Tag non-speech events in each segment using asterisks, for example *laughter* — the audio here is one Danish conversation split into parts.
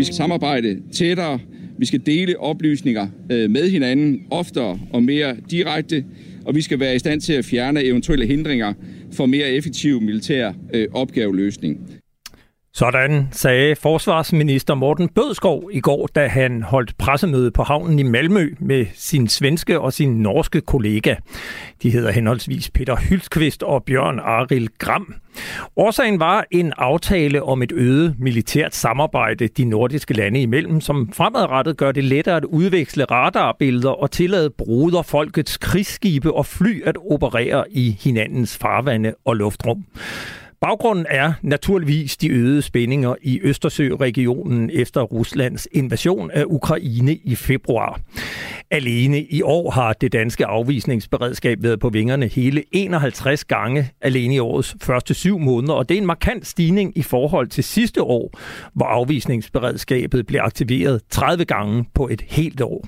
Vi skal samarbejde tættere, vi skal dele oplysninger øh, med hinanden oftere og mere direkte, og vi skal være i stand til at fjerne eventuelle hindringer for mere effektiv militær øh, opgaveløsning. Sådan sagde forsvarsminister Morten Bødskov i går, da han holdt pressemøde på havnen i Malmø med sin svenske og sin norske kollega. De hedder henholdsvis Peter Hylskvist og Bjørn Aril Gram. Årsagen var en aftale om et øget militært samarbejde de nordiske lande imellem, som fremadrettet gør det lettere at udveksle radarbilleder og tillade broderfolkets krigsskibe og fly at operere i hinandens farvande og luftrum. Baggrunden er naturligvis de øgede spændinger i Østersø-regionen efter Ruslands invasion af Ukraine i februar. Alene i år har det danske afvisningsberedskab været på vingerne hele 51 gange alene i årets første syv måneder, og det er en markant stigning i forhold til sidste år, hvor afvisningsberedskabet blev aktiveret 30 gange på et helt år.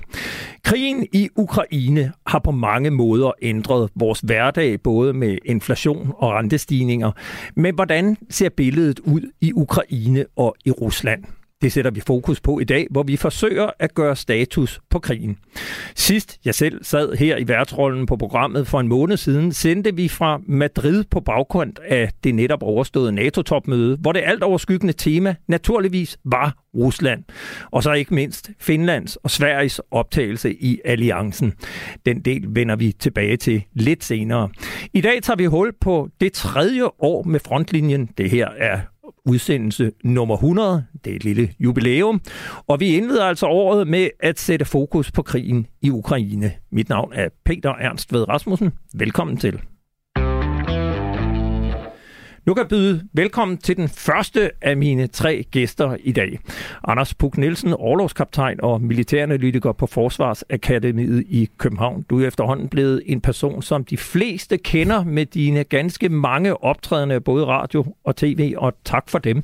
Krigen i Ukraine har på mange måder ændret vores hverdag, både med inflation og rentestigninger. Men hvordan ser billedet ud i Ukraine og i Rusland? Det sætter vi fokus på i dag, hvor vi forsøger at gøre status på krigen. Sidst jeg selv sad her i værtsrollen på programmet for en måned siden, sendte vi fra Madrid på baggrund af det netop overståede NATO-topmøde, hvor det alt overskyggende tema naturligvis var Rusland. Og så ikke mindst Finlands og Sveriges optagelse i alliancen. Den del vender vi tilbage til lidt senere. I dag tager vi hul på det tredje år med frontlinjen. Det her er udsendelse nummer 100. Det er et lille jubilæum. Og vi indleder altså året med at sætte fokus på krigen i Ukraine. Mit navn er Peter Ernst Ved Rasmussen. Velkommen til. Nu kan jeg byde velkommen til den første af mine tre gæster i dag. Anders Puk Nielsen, overlovskaptajn og militæranalytiker på Forsvarsakademiet i København. Du er efterhånden blevet en person, som de fleste kender med dine ganske mange optrædende både radio og tv, og tak for dem.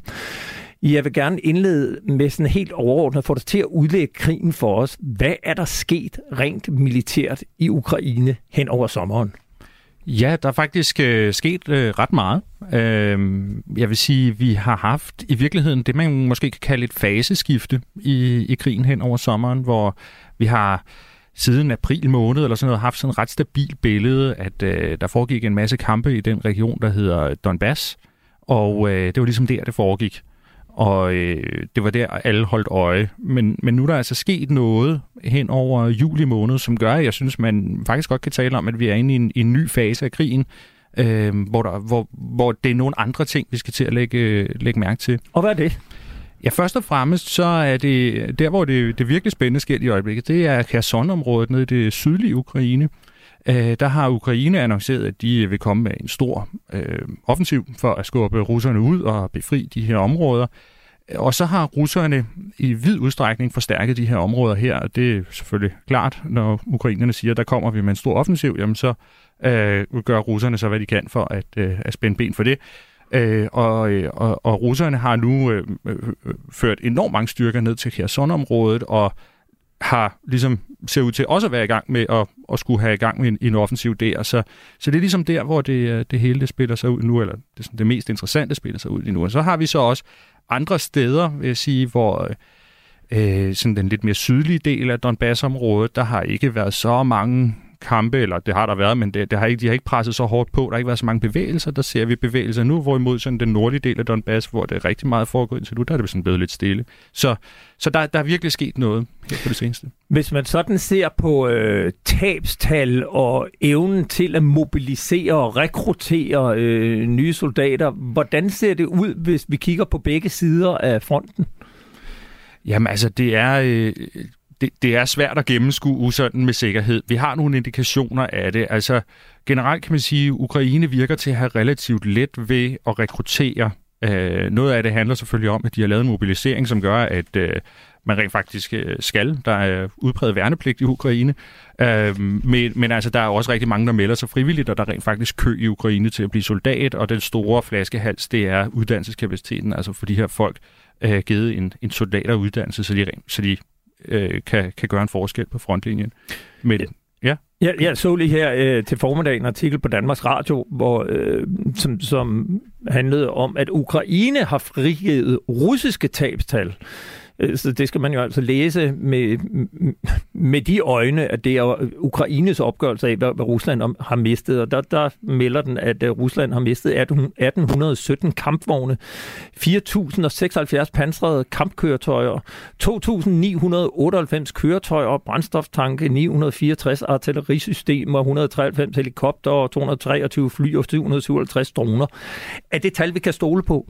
Jeg vil gerne indlede med sådan helt overordnet for dig til at udlægge krigen for os. Hvad er der sket rent militært i Ukraine hen over sommeren? Ja, der er faktisk øh, sket øh, ret meget. Øh, jeg vil sige, vi har haft i virkeligheden det, man måske kan kalde et faseskifte i, i krigen hen over sommeren, hvor vi har siden april måned eller sådan noget haft sådan et ret stabilt billede, at øh, der foregik en masse kampe i den region, der hedder Donbass, og øh, det var ligesom der, det foregik og øh, det var der, alle holdt øje. Men, men nu er der altså sket noget hen over juli måned, som gør, at jeg synes, man faktisk godt kan tale om, at vi er inde i en, i en ny fase af krigen, øh, hvor, der, hvor, hvor det er nogle andre ting, vi skal til at lægge, lægge mærke til. Og hvad er det? Ja, først og fremmest, så er det der, hvor det, det virkelig spændende sker i øjeblikket, det er Kherson-området nede i det sydlige Ukraine. Øh, der har Ukraine annonceret, at de vil komme med en stor øh, offensiv for at skubbe russerne ud og befri de her områder. Og så har russerne i vid udstrækning forstærket de her områder her. Det er selvfølgelig klart, når ukrainerne siger, at der kommer vi med en stor offensiv, jamen så øh, gør russerne så, hvad de kan for at, øh, at spænde ben for det. Øh, og, øh, og, og russerne har nu øh, øh, øh, ført enormt mange styrker ned til Kherson-området, og har ligesom ser ud til også at være i gang med at, at skulle have i gang med en, en offensiv der. Så, så det er ligesom der, hvor det, øh, det hele det spiller sig ud nu, eller det, det mest interessante spiller sig ud lige nu. Og så har vi så også andre steder, vil jeg sige, hvor øh, øh sådan den lidt mere sydlige del af Donbass-området, der har ikke været så mange kampe, eller det har der været, men det, det har ikke, de har ikke presset så hårdt på. Der har ikke været så mange bevægelser. Der ser vi bevægelser nu, hvorimod sådan den nordlige del af Donbass, hvor det er rigtig meget foregået indtil nu, der er det sådan blevet lidt stille. Så, så der, der er virkelig sket noget her på det seneste. Hvis man sådan ser på øh, tabstal og evnen til at mobilisere og rekruttere øh, nye soldater, hvordan ser det ud, hvis vi kigger på begge sider af fronten? Jamen altså, det er, øh, det, det er svært at gennemskue sådan med sikkerhed. Vi har nogle indikationer af det. Altså generelt kan man sige, at Ukraine virker til at have relativt let ved at rekruttere. Øh, noget af det handler selvfølgelig om, at de har lavet en mobilisering, som gør, at øh, man rent faktisk øh, skal. Der er udpræget værnepligt i Ukraine. Øh, men, men altså, der er også rigtig mange, der melder sig frivilligt, og der er rent faktisk kø i Ukraine til at blive soldat, og den store flaskehals, det er uddannelseskapaciteten, altså for de her folk øh, givet en, en soldateruddannelse, så de, så de øh, kan, kan gøre en forskel på frontlinjen. Men, ja. Jeg, jeg så lige her øh, til formiddag en artikel på Danmarks Radio, hvor, øh, som, som handlede om, at Ukraine har frigivet russiske tabstal Øh, Øh, så det skal man jo altså læse med, med de øjne, at det er Ukraines opgørelse af, hvad, Rusland har mistet. Og der, der melder den, at øh, Rusland har mistet 1817 kampvogne, 4.076 pansrede kampkøretøjer, 2.998 køretøjer, brændstoftanke, 964 artillerisystemer, 193 helikopter, 223 fly og 757 droner. Er det tal, vi kan stole på?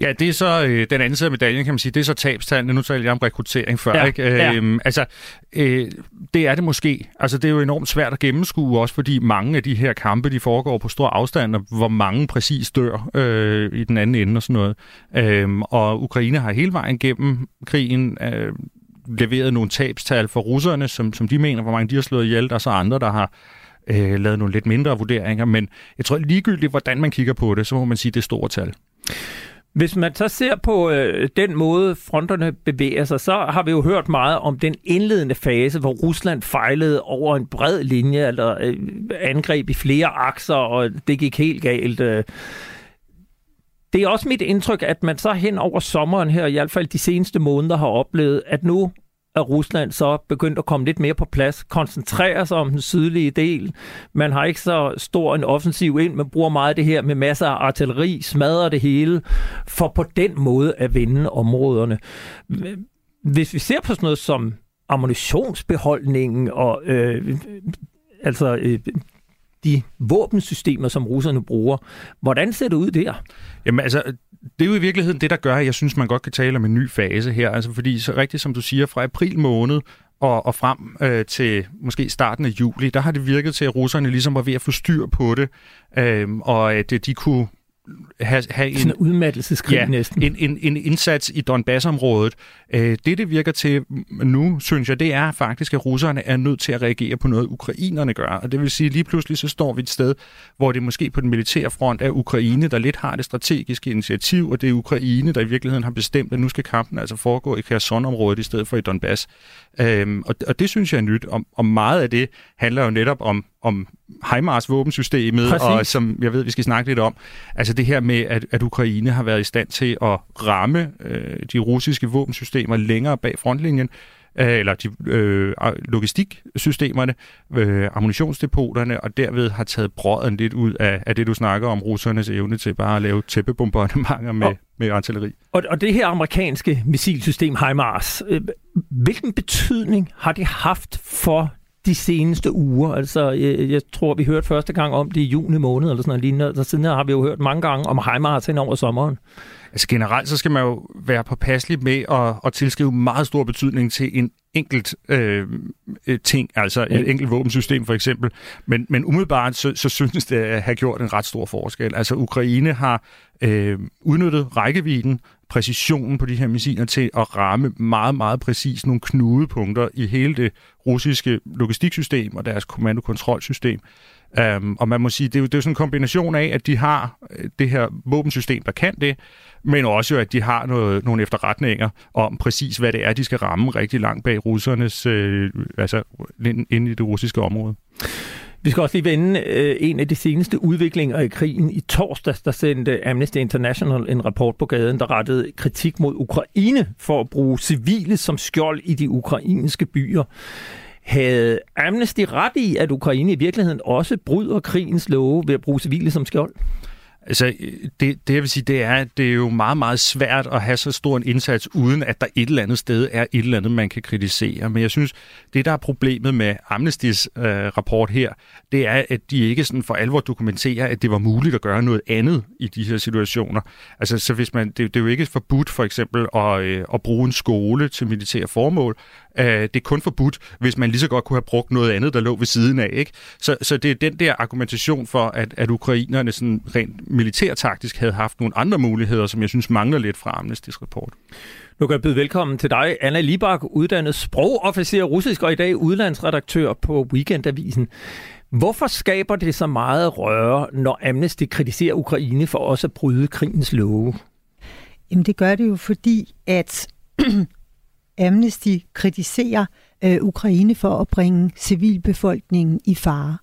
Ja, det er så øh, den anden side af medaljen, kan man sige. Det er så tabstallene. Nu taler jeg om rekruttering før, ja, ikke? Ja. Øhm, altså, øh, det er det måske. Altså, det er jo enormt svært at gennemskue, også fordi mange af de her kampe, de foregår på stor afstand, og hvor mange præcis dør øh, i den anden ende og sådan noget. Øhm, og Ukraine har hele vejen gennem krigen øh, leveret nogle tabstal for russerne, som, som de mener, hvor mange de har slået ihjel. Er så andre, der har øh, lavet nogle lidt mindre vurderinger, men jeg tror ligegyldigt, hvordan man kigger på det, så må man sige, det er store tal. Hvis man så ser på øh, den måde, fronterne bevæger sig, så har vi jo hørt meget om den indledende fase, hvor Rusland fejlede over en bred linje, eller øh, angreb i flere akser, og det gik helt galt. Øh. Det er også mit indtryk, at man så hen over sommeren her, i hvert fald de seneste måneder, har oplevet, at nu at Rusland så begyndt at komme lidt mere på plads, koncentrere sig om den sydlige del. Man har ikke så stor en offensiv ind, man bruger meget det her med masser af artilleri, smadrer det hele, for på den måde at vinde områderne. Hvis vi ser på sådan noget som ammunitionsbeholdningen og øh, altså øh, de våbensystemer, som russerne bruger. Hvordan ser det ud der? Jamen altså, det er jo i virkeligheden det, der gør, at jeg synes, man godt kan tale om en ny fase her. Altså fordi, så rigtigt som du siger, fra april måned og, og frem øh, til måske starten af juli, der har det virket til, at russerne ligesom var ved at få styr på det, øh, og at øh, de kunne have, have en, Sådan en udmattelseskrig ja, næsten. En, en, en indsats i Donbass-området. Øh, det, det virker til nu, synes jeg, det er faktisk, at russerne er nødt til at reagere på noget, ukrainerne gør. Og det vil sige, lige pludselig så står vi et sted, hvor det måske på den militære front er Ukraine, der lidt har det strategiske initiativ, og det er Ukraine, der i virkeligheden har bestemt, at nu skal kampen altså foregå i Kherson-området i stedet for i Donbass. Øhm, og, og det synes jeg er nyt, og, og meget af det handler jo netop om, om HIMARS-våbensystemet, Præcis. og som jeg ved, vi skal snakke lidt om, altså det her med, at, at Ukraine har været i stand til at ramme øh, de russiske våbensystemer længere bag frontlinjen, øh, eller de øh, logistiksystemerne, øh, ammunitionsdepoterne, og derved har taget brøden lidt ud af, af det, du snakker om, russernes evne til bare at lave tæppebombardementer med, og, med artilleri. Og, og det her amerikanske missilsystem HIMARS, øh, hvilken betydning har det haft for de seneste uger. Altså, jeg, jeg tror, vi hørte første gang om det i juni måned, eller sådan noget lignende. Altså, siden har vi jo hørt mange gange om HIMARS hen over sommeren. Altså generelt, så skal man jo være påpasselig med at, at tilskrive meget stor betydning til en enkelt øh, øh ting, altså et enkelt våbensystem for eksempel. Men, men umiddelbart, så, så synes det at have gjort en ret stor forskel. Altså Ukraine har øh, udnyttet rækkevidden, præcisionen på de her missiler til at ramme meget, meget præcis nogle knudepunkter i hele det russiske logistiksystem og deres kommandokontrolsystem. Um, og man må sige, det er, jo, det er jo sådan en kombination af, at de har øh, det her våbensystem, der kan det, men også jo, at de har noget, nogle efterretninger om præcis, hvad det er, de skal ramme rigtig langt bag russernes, øh, altså ind i det russiske område. Vi skal også lige vende øh, en af de seneste udviklinger i krigen. I torsdags der sendte Amnesty International en rapport på gaden, der rettede kritik mod Ukraine for at bruge civile som skjold i de ukrainske byer. Havde Amnesty ret i, at Ukraine i virkeligheden også bryder krigens love ved at bruge civile som skjold? Altså, det, det jeg vil sige, det er, at det er jo meget, meget svært at have så stor en indsats, uden at der et eller andet sted er et eller andet, man kan kritisere. Men jeg synes, det der er problemet med Amnestys øh, rapport her, det er, at de ikke sådan for alvor dokumenterer, at det var muligt at gøre noget andet i de her situationer. Altså, så hvis man, det, det er jo ikke forbudt for eksempel at, øh, at bruge en skole til militære formål, Øh, det er kun forbudt, hvis man lige så godt kunne have brugt noget andet, der lå ved siden af. Ikke? Så, så det er den der argumentation for, at, at ukrainerne sådan rent militærtaktisk havde haft nogle andre muligheder, som jeg synes mangler lidt fra Amnesty's rapport. Nu kan jeg byde velkommen til dig, Anna Libak, uddannet sprogofficer russisk og i dag udlandsredaktør på Weekendavisen. Hvorfor skaber det så meget røre, når Amnesty kritiserer Ukraine for også at bryde krigens love? Jamen det gør det jo fordi, at *clears throat* Amnesty kritiserer øh, Ukraine for at bringe civilbefolkningen i fare.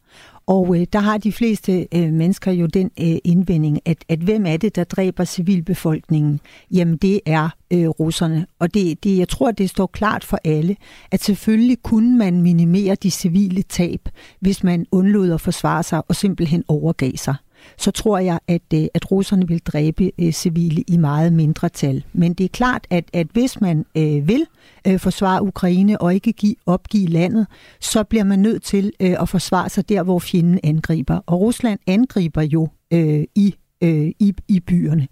Og øh, der har de fleste øh, mennesker jo den øh, indvending, at, at hvem er det, der dræber civilbefolkningen? Jamen det er øh, russerne. Og det, det, jeg tror, det står klart for alle, at selvfølgelig kunne man minimere de civile tab, hvis man undlod at forsvare sig og simpelthen overgav sig så tror jeg, at, øh, at russerne vil dræbe øh, civile i meget mindre tal. Men det er klart, at, at hvis man øh, vil øh, forsvare Ukraine og ikke give, opgive landet, så bliver man nødt til øh, at forsvare sig der, hvor fjenden angriber. Og Rusland angriber jo øh, i, øh, i, i byerne.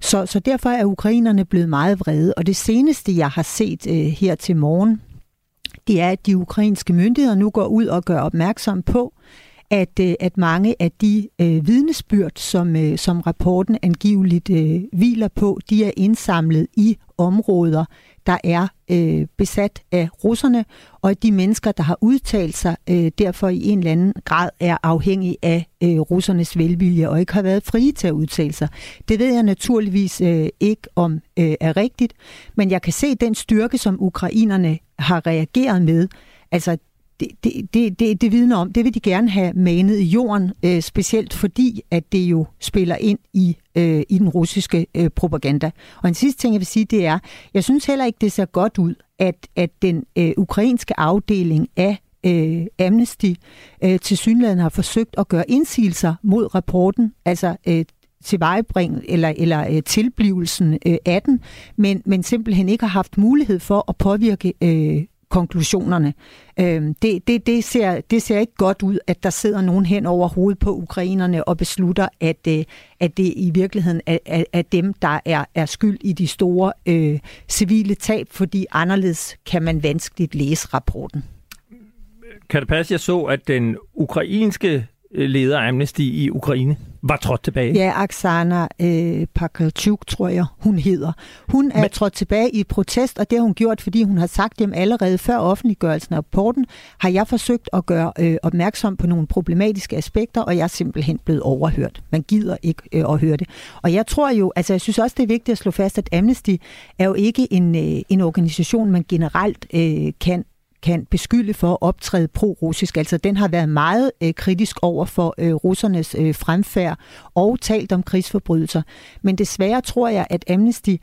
Så, så derfor er ukrainerne blevet meget vrede. Og det seneste, jeg har set øh, her til morgen, det er, at de ukrainske myndigheder nu går ud og gør opmærksom på, at, øh, at mange af de øh, vidnesbyrd, som, øh, som rapporten angiveligt øh, hviler på, de er indsamlet i områder, der er øh, besat af russerne, og at de mennesker, der har udtalt sig, øh, derfor i en eller anden grad er afhængige af øh, russernes velvilje og ikke har været frie til at udtale sig. Det ved jeg naturligvis øh, ikke om øh, er rigtigt, men jeg kan se den styrke, som ukrainerne har reageret med. Altså, det, det, det, det vidner om, det vil de gerne have manet i jorden, øh, specielt fordi, at det jo spiller ind i, øh, i den russiske øh, propaganda. Og en sidste ting, jeg vil sige, det er, jeg synes heller ikke, det ser godt ud, at, at den øh, ukrainske afdeling af øh, Amnesty øh, til synligheden har forsøgt at gøre indsigelser mod rapporten, altså øh, tilvejebring eller, eller øh, tilblivelsen øh, af den, men, men simpelthen ikke har haft mulighed for at påvirke øh, konklusionerne. Øh, det, det, det, ser, det ser ikke godt ud, at der sidder nogen hen over hovedet på ukrainerne og beslutter, at, øh, at det i virkeligheden er, er, er dem, der er, er skyld i de store øh, civile tab, fordi anderledes kan man vanskeligt læse rapporten. Kan det passe, jeg så, at den ukrainske leder af Amnesty i Ukraine, var trådt tilbage. Ja, Aksana øh, Pakalchuk, tror jeg, hun hedder. Hun er Men... trådt tilbage i protest, og det har hun gjort, fordi hun har sagt dem allerede før offentliggørelsen af rapporten, har jeg forsøgt at gøre øh, opmærksom på nogle problematiske aspekter, og jeg er simpelthen blevet overhørt. Man gider ikke øh, at høre det. Og jeg tror jo, altså jeg synes også, det er vigtigt at slå fast, at Amnesty er jo ikke en, øh, en organisation, man generelt øh, kan kan beskylde for at optræde pro-russisk. Altså den har været meget øh, kritisk over for øh, russernes øh, fremfærd og talt om krigsforbrydelser. Men desværre tror jeg, at Amnesty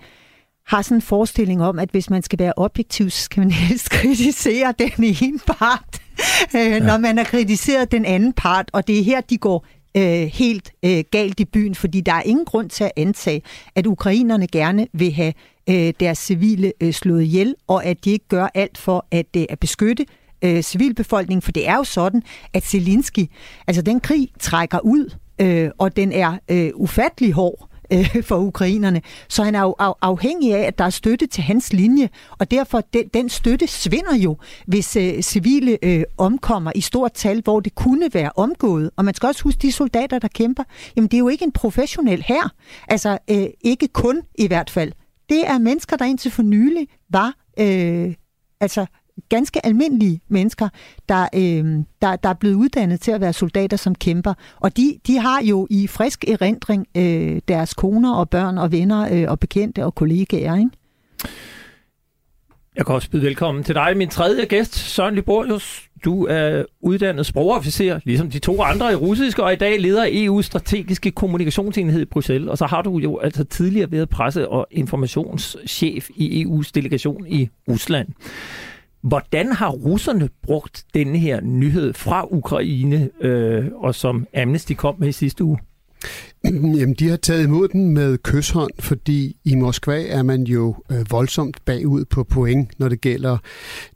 har sådan en forestilling om, at hvis man skal være objektiv, så skal man helst *laughs* kritisere den ene part, øh, ja. når man har kritiseret den anden part. Og det er her, de går øh, helt øh, galt i byen, fordi der er ingen grund til at antage, at ukrainerne gerne vil have øh, deres civile øh, slået ihjel, og at de ikke gør alt for at, øh, at beskytte øh, civilbefolkningen, for det er jo sådan, at Zelensky, altså den krig trækker ud, øh, og den er øh, ufattelig hård øh, for ukrainerne. Så han er jo afhængig af, at der er støtte til hans linje, og derfor den, den støtte svinder jo, hvis øh, civile øh, omkommer i stort tal, hvor det kunne være omgået. Og man skal også huske, de soldater, der kæmper, jamen det er jo ikke en professionel her. Altså øh, ikke kun i hvert fald. Det er mennesker, der indtil for nylig var øh, altså ganske almindelige mennesker, der, øh, der, der er blevet uddannet til at være soldater, som kæmper. Og de, de har jo i frisk erindring øh, deres koner og børn og venner øh, og bekendte og kollegaer. Ikke? Jeg kan også byde velkommen til dig, min tredje gæst, Søren Liborius. Du er uddannet sprogofficer, ligesom de to andre i russisk, og i dag leder EU's strategiske kommunikationsenhed i Bruxelles. Og så har du jo altså tidligere været presse- og informationschef i EU's delegation i Rusland. Hvordan har russerne brugt denne her nyhed fra Ukraine, øh, og som Amnesty kom med i sidste uge? *clears throat* Jamen, de har taget imod den med kysshånd, fordi i Moskva er man jo øh, voldsomt bagud på point, når det gælder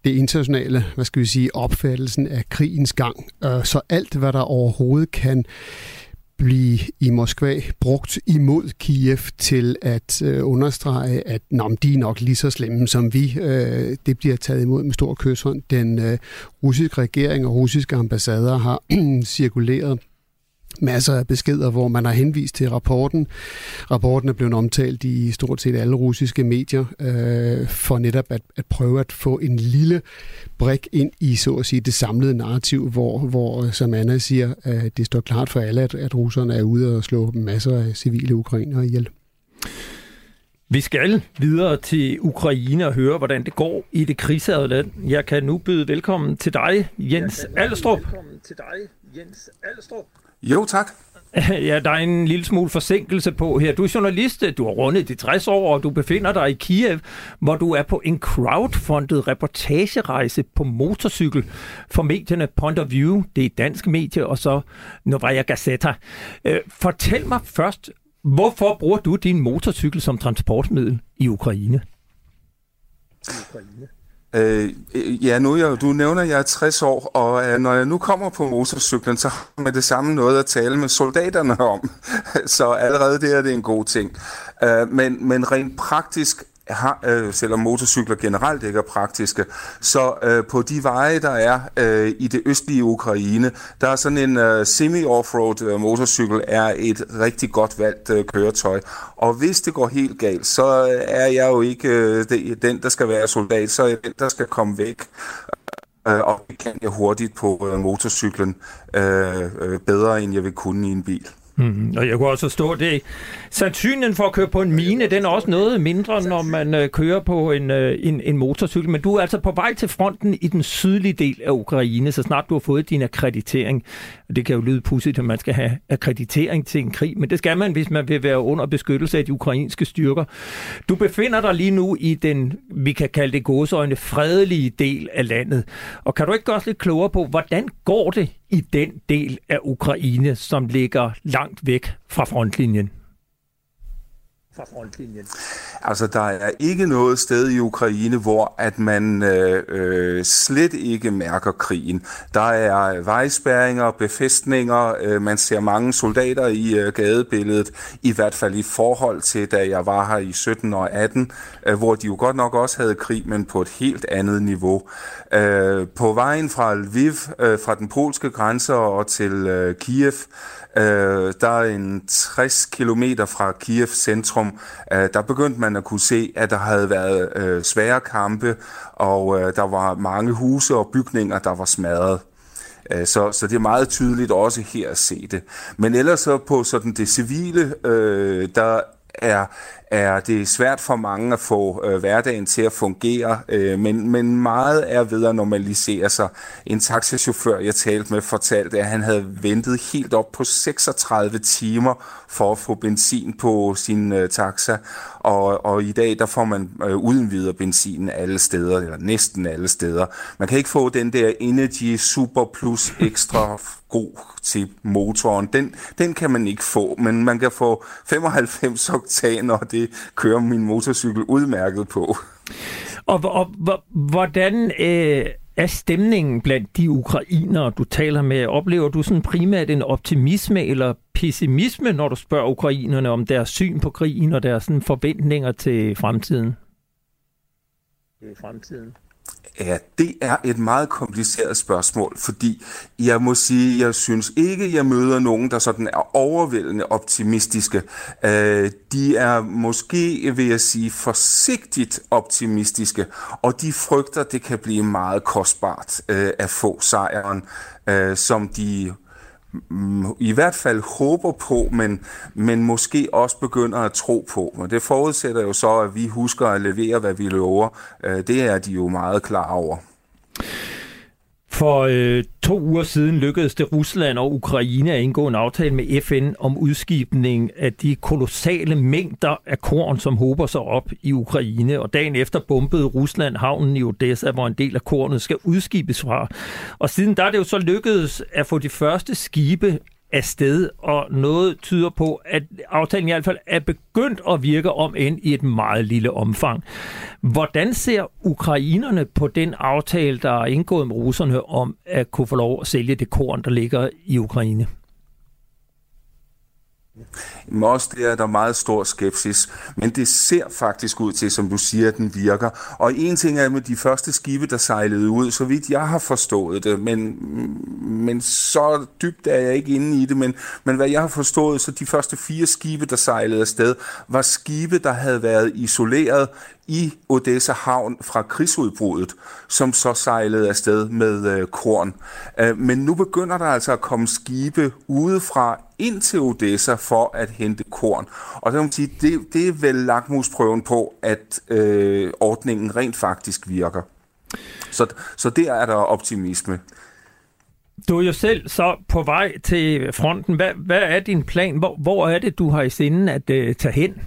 det internationale, hvad skal vi sige, opfattelsen af krigens gang. Øh, så alt, hvad der overhovedet kan blive i Moskva brugt imod Kiev til at øh, understrege, at nå, de er nok lige så slemme som vi. Øh, det bliver taget imod med stor kysshånd. Den øh, russiske regering og russiske ambassader har *clears throat* cirkuleret masser af beskeder, hvor man har henvist til rapporten. Rapporten er blevet omtalt i stort set alle russiske medier øh, for netop at, at prøve at få en lille brik ind i så at sige det samlede narrativ, hvor, hvor som Anna siger, øh, det står klart for alle, at, at russerne er ude og slå masser af civile ukrainere ihjel. Vi skal videre til Ukraine og høre, hvordan det går i det krigshavede land. Jeg kan nu byde velkommen til dig, Jens Alstrup. Velkommen til dig, Jens Alstrup. Jo, tak. *laughs* Ja, der er en lille smule forsinkelse på her. Du er journalist, du har rundet de 60 år, og du befinder dig i Kiev, hvor du er på en crowdfundet reportagerejse på motorcykel for medierne Point of View, det er et dansk medie, og så Novaya Gazeta. Øh, fortæl mig først, hvorfor bruger du din motorcykel som transportmiddel i Ukraine? I Ukraine. Øh, ja, nu jeg, du nævner, at jeg er 60 år, og øh, når jeg nu kommer på motorcyklen, så har man det samme noget at tale med soldaterne om. *laughs* så allerede det er det en god ting. Øh, men, men rent praktisk har, øh, selvom motorcykler generelt ikke er praktiske, så øh, på de veje, der er øh, i det østlige Ukraine, der er sådan en øh, semi-offroad øh, motorcykel er et rigtig godt valgt øh, køretøj. Og hvis det går helt galt, så øh, er jeg jo ikke øh, den, der skal være soldat, så er jeg den, der skal komme væk. Øh, og det kan jeg hurtigt på øh, motorcyklen øh, øh, bedre, end jeg vil kunne i en bil. Mm, og jeg kunne også forstå det. Sandsynligheden for at køre på en mine, den er også noget mindre, når man øh, kører på en, øh, en, en motorcykel. Men du er altså på vej til fronten i den sydlige del af Ukraine, så snart du har fået din akkreditering. Det kan jo lyde pudsigt, at man skal have akkreditering til en krig, men det skal man, hvis man vil være under beskyttelse af de ukrainske styrker. Du befinder dig lige nu i den, vi kan kalde det gåsøjne, fredelige del af landet. Og kan du ikke gøre os lidt klogere på, hvordan går det i den del af Ukraine, som ligger langt væk fra frontlinjen? Fra frontlinjen? Altså, der er ikke noget sted i Ukraine, hvor at man øh, øh, slet ikke mærker krigen. Der er vejspæringer, befæstninger, øh, man ser mange soldater i øh, gadebilledet, i hvert fald i forhold til, da jeg var her i 17 og 18, øh, hvor de jo godt nok også havde krig, men på et helt andet niveau. Øh, på vejen fra Lviv, øh, fra den polske grænse og til øh, Kiev, Øh, der er en 60 km fra Kiev centrum. Øh, der begyndte man at kunne se, at der havde været øh, svære kampe, og øh, der var mange huse og bygninger, der var smadret. Øh, så, så det er meget tydeligt også her at se det. Men ellers så på sådan det civile, øh, der er, er det svært for mange at få øh, hverdagen til at fungere, øh, men, men meget er ved at normalisere sig. En taxichauffør, jeg talte med, fortalte, at han havde ventet helt op på 36 timer for at få benzin på sin øh, taxa, og, og i dag der får man øh, uden videre benzin alle steder, eller næsten alle steder. Man kan ikke få den der Energy Super Plus Extra god til motoren. Den, den kan man ikke få, men man kan få 95 oktaner, og det kører min motorcykel udmærket på. Og, og, hvordan øh, er stemningen blandt de ukrainere, du taler med? Oplever du sådan primært en optimisme eller pessimisme, når du spørger ukrainerne om deres syn på krigen og deres sådan, forventninger til fremtiden? I fremtiden. Ja, det er et meget kompliceret spørgsmål, fordi jeg må sige, jeg synes ikke, jeg møder nogen, der sådan er overvældende optimistiske. Øh, de er måske, vil jeg sige, forsigtigt optimistiske, og de frygter, det kan blive meget kostbart øh, at få sejren, øh, som de i hvert fald håber på, men, men måske også begynder at tro på. Og det forudsætter jo så, at vi husker at levere, hvad vi lover. Øh, det er de jo meget klar over. For øh, to uger siden lykkedes det Rusland og Ukraine at indgå en aftale med FN om udskibning af de kolossale mængder af korn, som håber sig op i Ukraine. Og dagen efter bombede Rusland havnen i Odessa, hvor en del af kornet skal udskibes fra. Og siden der er det jo så lykkedes at få de første skibe afsted, og noget tyder på, at aftalen i hvert fald er begyndt at virke om end i et meget lille omfang. Hvordan ser ukrainerne på den aftale, der er indgået med russerne om at kunne få lov at sælge det korn, der ligger i Ukraine? Men også det er der meget stor skepsis. Men det ser faktisk ud til, som du siger, at den virker. Og en ting er med de første skibe, der sejlede ud, så vidt jeg har forstået det, men, men så dybt er jeg ikke inde i det, men, men hvad jeg har forstået, så de første fire skibe, der sejlede afsted, var skibe, der havde været isoleret i Odessa havn fra krigsudbruddet, som så sejlede afsted med øh, korn. Øh, men nu begynder der altså at komme skibe udefra ind til Odessa for at hente korn. Og så kan man sige, det, det er vel lakmusprøven på, at øh, ordningen rent faktisk virker. Så, så der er der optimisme. Du er jo selv så på vej til fronten. Hvad, hvad er din plan? Hvor, hvor er det, du har i sinde at uh, tage hen?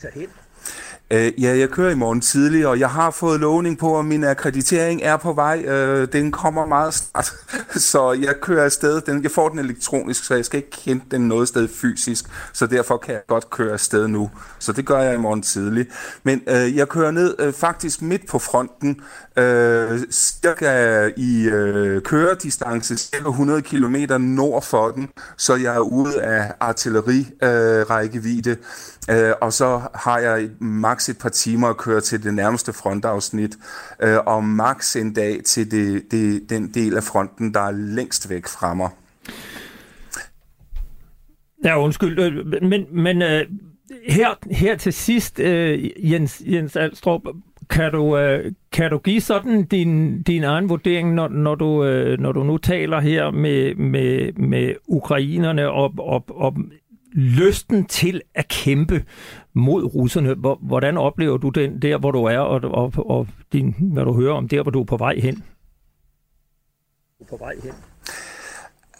Tage hen? Øh, ja, jeg kører i morgen tidlig, og jeg har fået lovning på, at min akkreditering er på vej. Øh, den kommer meget snart, *laughs* så jeg kører afsted. Den, jeg får den elektronisk, så jeg skal ikke kende den noget sted fysisk, så derfor kan jeg godt køre afsted nu. Så det gør jeg i morgen tidlig. Men øh, jeg kører ned øh, faktisk midt på fronten, øh, cirka i øh, køredistance, cirka 100 km nord for den, så jeg er ude af artillerirækkevidde. Øh, Øh, og så har jeg maks et par timer at køre til det nærmeste frontafsnit, øh, og maks en dag til det, det, den del af fronten, der er længst væk fra mig. Ja, undskyld, øh, men, men øh, her, her til sidst, øh, Jens, Jens Alstrup, kan du, øh, kan du give sådan din, din egen vurdering, når, når, du, øh, når du nu taler her med, med, med ukrainerne og, og, og lysten til at kæmpe mod russerne. Hvordan oplever du den der, hvor du er, og, og, og din, hvad du hører om der, hvor du er på vej hen? På vej hen?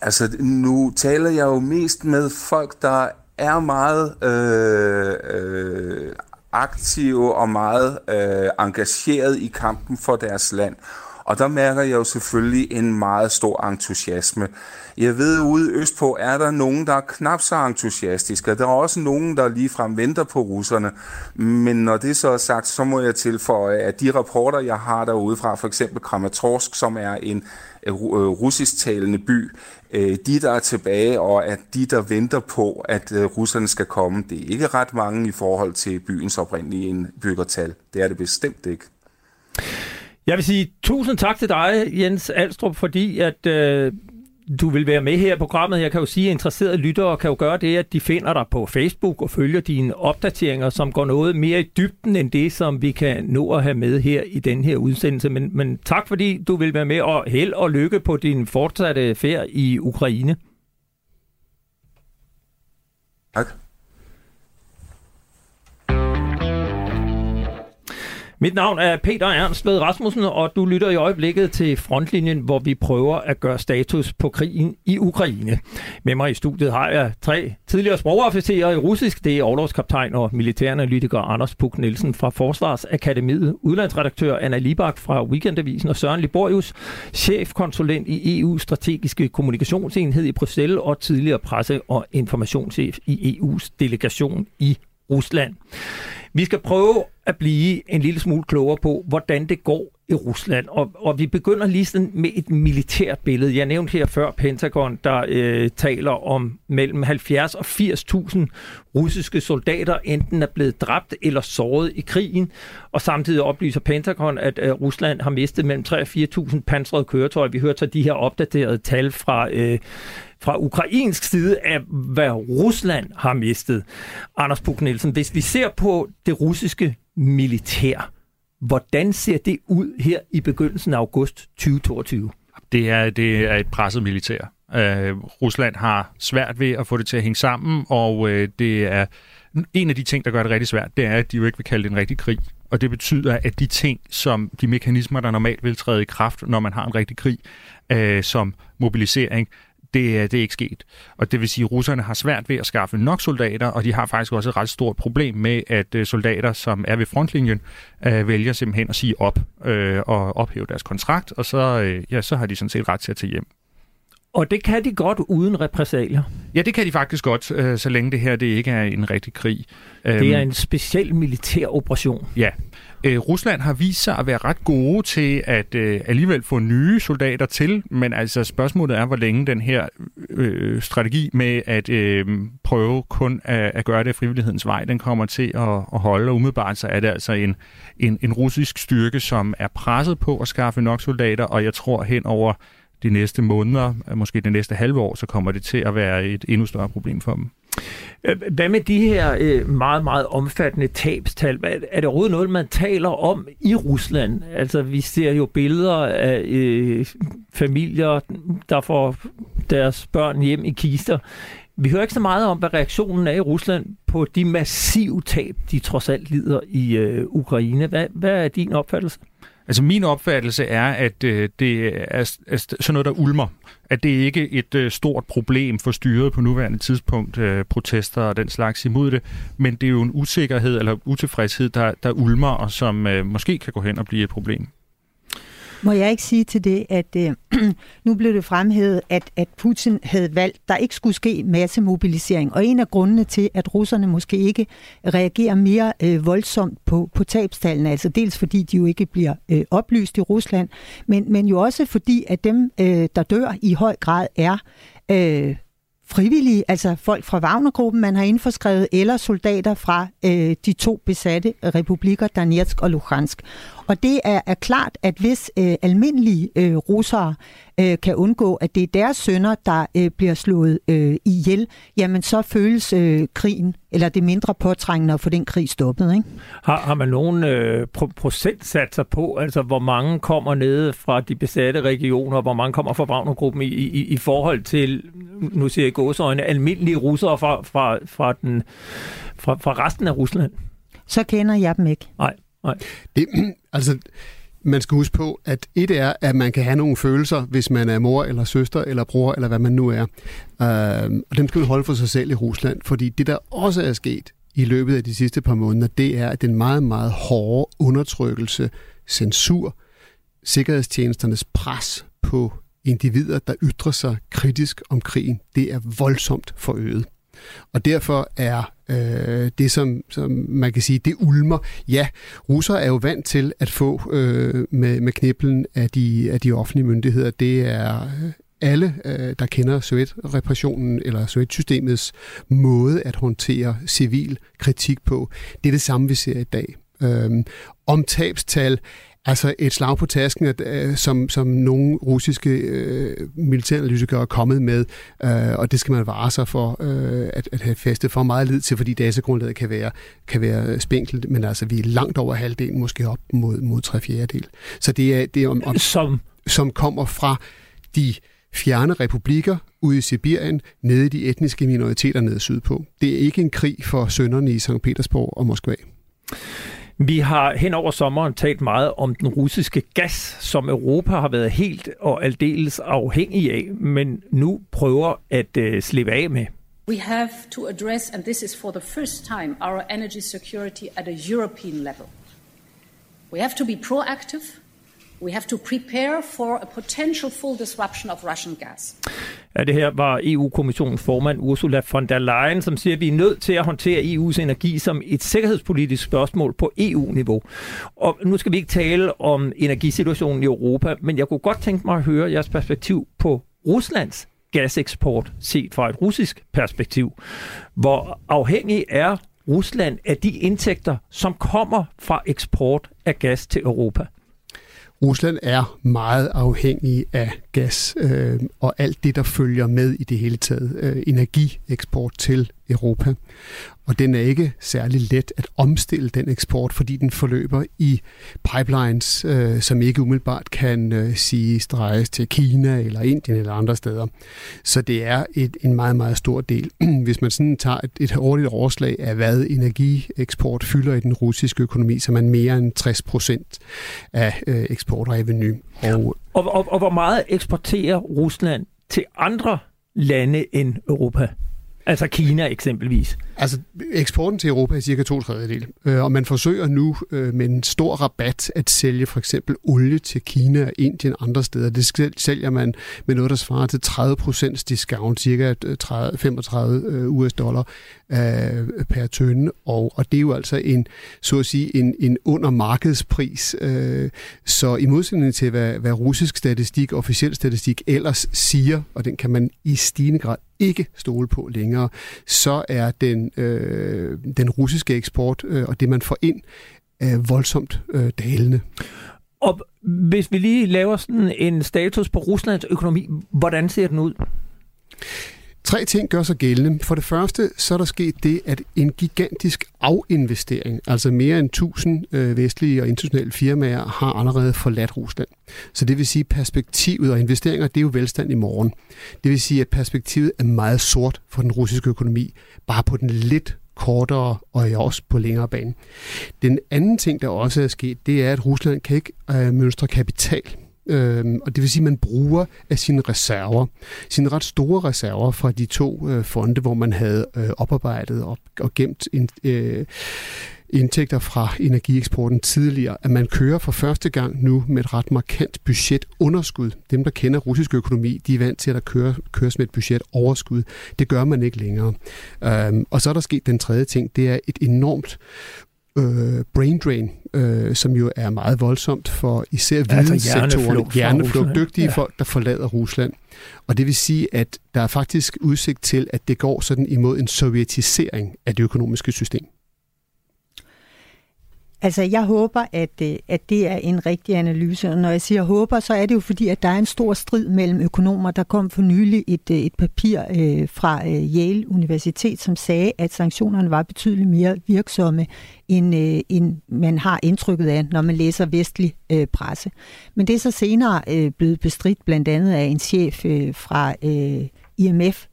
Altså, nu taler jeg jo mest med folk, der er meget øh, øh, aktive og meget øh, engageret i kampen for deres land. Og der mærker jeg jo selvfølgelig en meget stor entusiasme. Jeg ved, ude østpå er der nogen, der er knap så entusiastiske. Der er også nogen, der ligefrem venter på russerne. Men når det så er sagt, så må jeg tilføje, at de rapporter, jeg har derude fra, for eksempel Kramatorsk, som er en øh, øh, russisktalende by, øh, de, der er tilbage, og at de, der venter på, at russerne skal komme, det er ikke ret mange i forhold til byens oprindelige indbyggertal. Det er det bestemt ikke. Jeg vil sige tusind tak til dig, Jens Alstrup, fordi at øh, du vil være med her i programmet. Jeg kan jo sige, at interesserede lyttere kan jo gøre det, at de finder dig på Facebook og følger dine opdateringer, som går noget mere i dybden end det, som vi kan nå at have med her i den her udsendelse. Men, men tak fordi du vil være med, og held og lykke på din fortsatte færd i Ukraine. Tak. Mit navn er Peter Ernst ved Rasmussen, og du lytter i øjeblikket til Frontlinjen, hvor vi prøver at gøre status på krigen i Ukraine. Med mig i studiet har jeg tre tidligere sprogofficerer i russisk. Det er overlovskaptajn og militæranalytiker Anders Puk Nielsen fra Forsvarsakademiet, udlandsredaktør Anna Libak fra Weekendavisen og Søren Liborius, chefkonsulent i EU strategiske kommunikationsenhed i Bruxelles og tidligere presse- og informationschef i EU's delegation i Rusland. Vi skal prøve at blive en lille smule klogere på, hvordan det går i Rusland. Og, og vi begynder lige sådan med et militært billede. Jeg nævnte her før Pentagon, der øh, taler om mellem 70 og 80.000 russiske soldater enten er blevet dræbt eller såret i krigen. Og samtidig oplyser Pentagon, at øh, Rusland har mistet mellem 3 og 4.000 pansrede køretøjer. Vi hørte så de her opdaterede tal fra øh, fra ukrainsk side af, hvad Rusland har mistet. Anders Puk Nielsen, hvis vi ser på det russiske militær, hvordan ser det ud her i begyndelsen af august 2022? Det er, det er et presset militær. Øh, Rusland har svært ved at få det til at hænge sammen, og øh, det er en af de ting, der gør det rigtig svært, det er, at de jo ikke vil kalde det en rigtig krig. Og det betyder, at de ting, som de mekanismer, der normalt vil træde i kraft, når man har en rigtig krig, øh, som mobilisering, det, øh, det er ikke sket. Og det vil sige, at russerne har svært ved at skaffe nok soldater, og de har faktisk også et ret stort problem med, at øh, soldater, som er ved frontlinjen, øh, vælger simpelthen at sige op øh, og ophæve deres kontrakt, og så, øh, ja, så har de sådan set ret til at tage hjem. Og det kan de godt uden repressalier? Ja, det kan de faktisk godt, øh, så længe det her det ikke er en rigtig krig. Det er øhm, en speciel militær operation. Ja, Øh, Rusland har vist sig at være ret gode til at øh, alligevel få nye soldater til, men altså spørgsmålet er, hvor længe den her øh, strategi med at øh, prøve kun at, at gøre det af frivillighedens vej, den kommer til at, at holde. Og umiddelbart så er det altså en, en, en russisk styrke, som er presset på at skaffe nok soldater, og jeg tror hen over de næste måneder, øh, måske det næste halve år, så kommer det til at være et endnu større problem for dem. Øh, hvad med de her øh, meget, meget omfattende tabstal? Er det overhovedet noget, man taler om i Rusland? Altså, vi ser jo billeder af øh, familier, der får deres børn hjem i kister. Vi hører ikke så meget om, hvad reaktionen er i Rusland på de massive tab, de trods alt lider i øh, Ukraine. Hvad, hvad er din opfattelse? Altså min opfattelse er, at øh, det er, er sådan noget, der ulmer. At det ikke er et øh, stort problem for styret på nuværende tidspunkt, øh, protester og den slags imod det, men det er jo en usikkerhed eller utilfredshed, der, der ulmer, og som øh, måske kan gå hen og blive et problem. Må jeg ikke sige til det, at øh, *clears throat* nu blev det fremhævet, at, at Putin havde valgt, der ikke skulle ske massemobilisering. Og en af grundene til, at russerne måske ikke reagerer mere øh, voldsomt på, på tabstallene, altså dels fordi de jo ikke bliver øh, oplyst i Rusland, men, men jo også fordi, at dem, øh, der dør i høj grad, er... Øh, frivillige, altså folk fra Wagnergruppen, man har indforskrevet, eller soldater fra øh, de to besatte republikker, Donetsk og Luhansk. Og det er, er klart, at hvis øh, almindelige øh, russere øh, kan undgå, at det er deres sønner, der øh, bliver slået øh, ihjel, jamen så føles øh, krigen, eller det mindre påtrængende at få den krig stoppet. Ikke? Har, har man nogen øh, pro- procentsatser på, altså hvor mange kommer ned fra de besatte regioner, hvor mange kommer fra Wagnergruppen i, i, i forhold til, nu siger jeg gåsøjne, almindelige russere fra, fra, fra, den, fra, fra resten af Rusland? Så kender jeg dem ikke. Nej. Nej. Det, *clears throat* altså, man skal huske på, at et er, at man kan have nogle følelser, hvis man er mor eller søster eller bror, eller hvad man nu er. Øh, og dem skal man holde for sig selv i Rusland, fordi det, der også er sket i løbet af de sidste par måneder, det er, at den meget, meget hårde undertrykkelse, censur, sikkerhedstjenesternes pres på individer, der ytrer sig kritisk om krigen, det er voldsomt forøget. Og derfor er øh, det, som, som man kan sige, det ulmer. Ja, russer er jo vant til at få øh, med, med kniblen af de, af de offentlige myndigheder. Det er øh, alle, øh, der kender Sovjet-repressionen eller Sovjet-systemets måde at håndtere civil kritik på. Det er det samme, vi ser i dag. Øh, om tabstal Altså et slag på tasken, øh, som, som nogle russiske øh, militæranalytikere er kommet med, øh, og det skal man vare sig for øh, at, at have festet for meget lid til, fordi datagrundlaget kan være, kan være spinkelt, men altså vi er langt over halvdelen, måske op mod, mod tre fjerdedel. Så det er, det er om, om, som? som kommer fra de fjerne republikker ude i Sibirien, nede i de etniske minoriteter nede sydpå. Det er ikke en krig for sønderne i St. Petersborg og Moskva. Vi har hen over sommeren talt meget om den russiske gas, som Europa har været helt og aldeles afhængig af, men nu prøver at uh, slippe af med. We have to address, and this is for the first time, our energy security at a European level. We have to be proactive We have to prepare for a potential full disruption of Russian gas. Ja, det her var EU-kommissionens formand Ursula von der Leyen, som siger, at vi er nødt til at håndtere EU's energi som et sikkerhedspolitisk spørgsmål på EU-niveau. Og nu skal vi ikke tale om energisituationen i Europa, men jeg kunne godt tænke mig at høre jeres perspektiv på Ruslands gaseksport set fra et russisk perspektiv. Hvor afhængig er Rusland af de indtægter, som kommer fra eksport af gas til Europa? Rusland er meget afhængig af gas øh, og alt det, der følger med i det hele taget. Øh, energieksport til Europa. Og den er ikke særlig let at omstille den eksport, fordi den forløber i pipelines, øh, som ikke umiddelbart kan øh, sige streges til Kina eller Indien eller andre steder. Så det er et, en meget, meget stor del. *clears throat* Hvis man sådan tager et, et hurtigt overslag af, hvad energieksport fylder i den russiske økonomi, så er man mere end 60 procent af øh, eksportreveny. Og, og, og, og hvor meget eksporterer Rusland til andre lande end Europa? Altså Kina eksempelvis. Altså eksporten til Europa er cirka to tredjedel, øh, og man forsøger nu øh, med en stor rabat at sælge for eksempel olie til Kina, Indien og andre steder. Det sælger man med noget, der svarer til 30% discount, cirka 30, 35 US dollar øh, per tønde, og, og det er jo altså en, så at sige, en, en under markedspris. Så i modsætning til, hvad, hvad russisk statistik, officiel statistik ellers siger, og den kan man i stigende grad ikke stole på længere, så er den, øh, den russiske eksport øh, og det, man får ind, øh, voldsomt øh, dalende. Og hvis vi lige laver sådan en status på Ruslands økonomi, hvordan ser den ud? Tre ting gør sig gældende. For det første, så er der sket det, at en gigantisk afinvestering, altså mere end 1000 øh, vestlige og internationale firmaer, har allerede forladt Rusland. Så det vil sige, at perspektivet og investeringer, det er jo velstand i morgen. Det vil sige, at perspektivet er meget sort for den russiske økonomi, bare på den lidt kortere og også på længere bane. Den anden ting, der også er sket, det er, at Rusland kan ikke øh, mønstre kapital Øh, og det vil sige, at man bruger af sine reserver, sine ret store reserver fra de to øh, fonde, hvor man havde øh, oparbejdet og, og gemt en, øh, indtægter fra energieksporten tidligere, at man kører for første gang nu med et ret markant budgetunderskud. Dem, der kender russisk økonomi, de er vant til, at der kører, køres med et budgetoverskud. Det gør man ikke længere. Øhm, og så er der sket den tredje ting, det er et enormt øh, brain drain, øh, som jo er meget voldsomt for især videnssektoren, altså hjerneflugt, dygtige ja. folk, der forlader Rusland. Og det vil sige, at der er faktisk udsigt til, at det går sådan imod en sovjetisering af det økonomiske system. Altså, jeg håber, at, øh, at det er en rigtig analyse. Og når jeg siger håber, så er det jo fordi, at der er en stor strid mellem økonomer. Der kom for nylig et, øh, et papir øh, fra øh, Yale Universitet, som sagde, at sanktionerne var betydeligt mere virksomme, end, øh, end man har indtrykket af, når man læser vestlig øh, presse. Men det er så senere øh, blevet bestridt blandt andet af en chef øh, fra øh, IMF,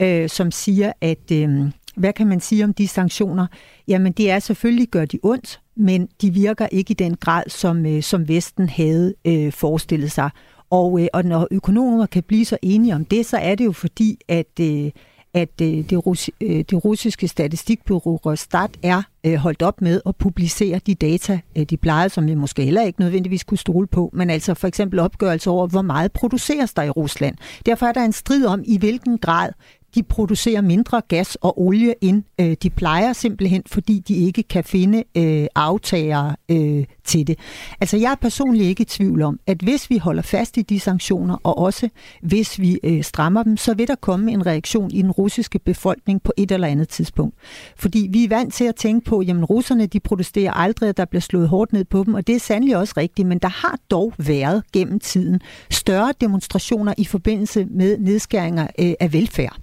øh, som siger, at... Øh, hvad kan man sige om de sanktioner? Jamen, det er selvfølgelig, gør de ondt, men de virker ikke i den grad, som, øh, som Vesten havde øh, forestillet sig. Og, øh, og når økonomer kan blive så enige om det, så er det jo fordi, at, øh, at øh, det, russi, øh, det russiske statistikbureau Rostat er øh, holdt op med at publicere de data, øh, de plejede, som vi måske heller ikke nødvendigvis kunne stole på, men altså for eksempel opgørelse over, hvor meget produceres der i Rusland. Derfor er der en strid om, i hvilken grad de producerer mindre gas og olie, end øh, de plejer, simpelthen fordi de ikke kan finde øh, aftagere øh, til det. Altså jeg er personligt ikke i tvivl om, at hvis vi holder fast i de sanktioner, og også hvis vi øh, strammer dem, så vil der komme en reaktion i den russiske befolkning på et eller andet tidspunkt. Fordi vi er vant til at tænke på, jamen russerne de protesterer aldrig, at der bliver slået hårdt ned på dem, og det er sandelig også rigtigt, men der har dog været gennem tiden større demonstrationer i forbindelse med nedskæringer øh, af velfærd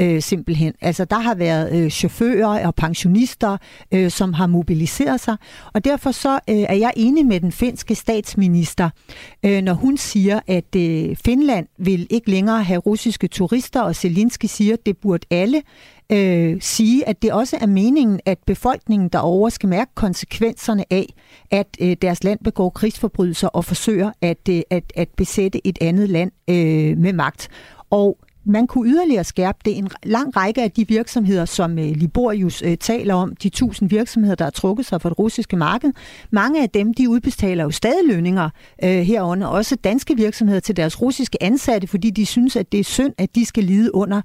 øh, simpelthen. Altså der har været øh, chauffører og pensionister, øh, som har mobiliseret sig, og derfor så øh, er jeg enig med den finske statsminister, øh, når hun siger, at øh, Finland vil ikke længere have russiske turister, og Zelinski siger, at det burde alle øh, sige, at det også er meningen, at befolkningen derovre skal mærke konsekvenserne af, at øh, deres land begår krigsforbrydelser og forsøger at, øh, at, at besætte et andet land øh, med magt. Og man kunne yderligere skærpe det. En lang række af de virksomheder, som øh, Liborius øh, taler om, de tusind virksomheder, der har trukket sig fra det russiske marked, mange af dem, de udbetaler jo stadig lønninger øh, herunder, også danske virksomheder til deres russiske ansatte, fordi de synes, at det er synd, at de skal lide under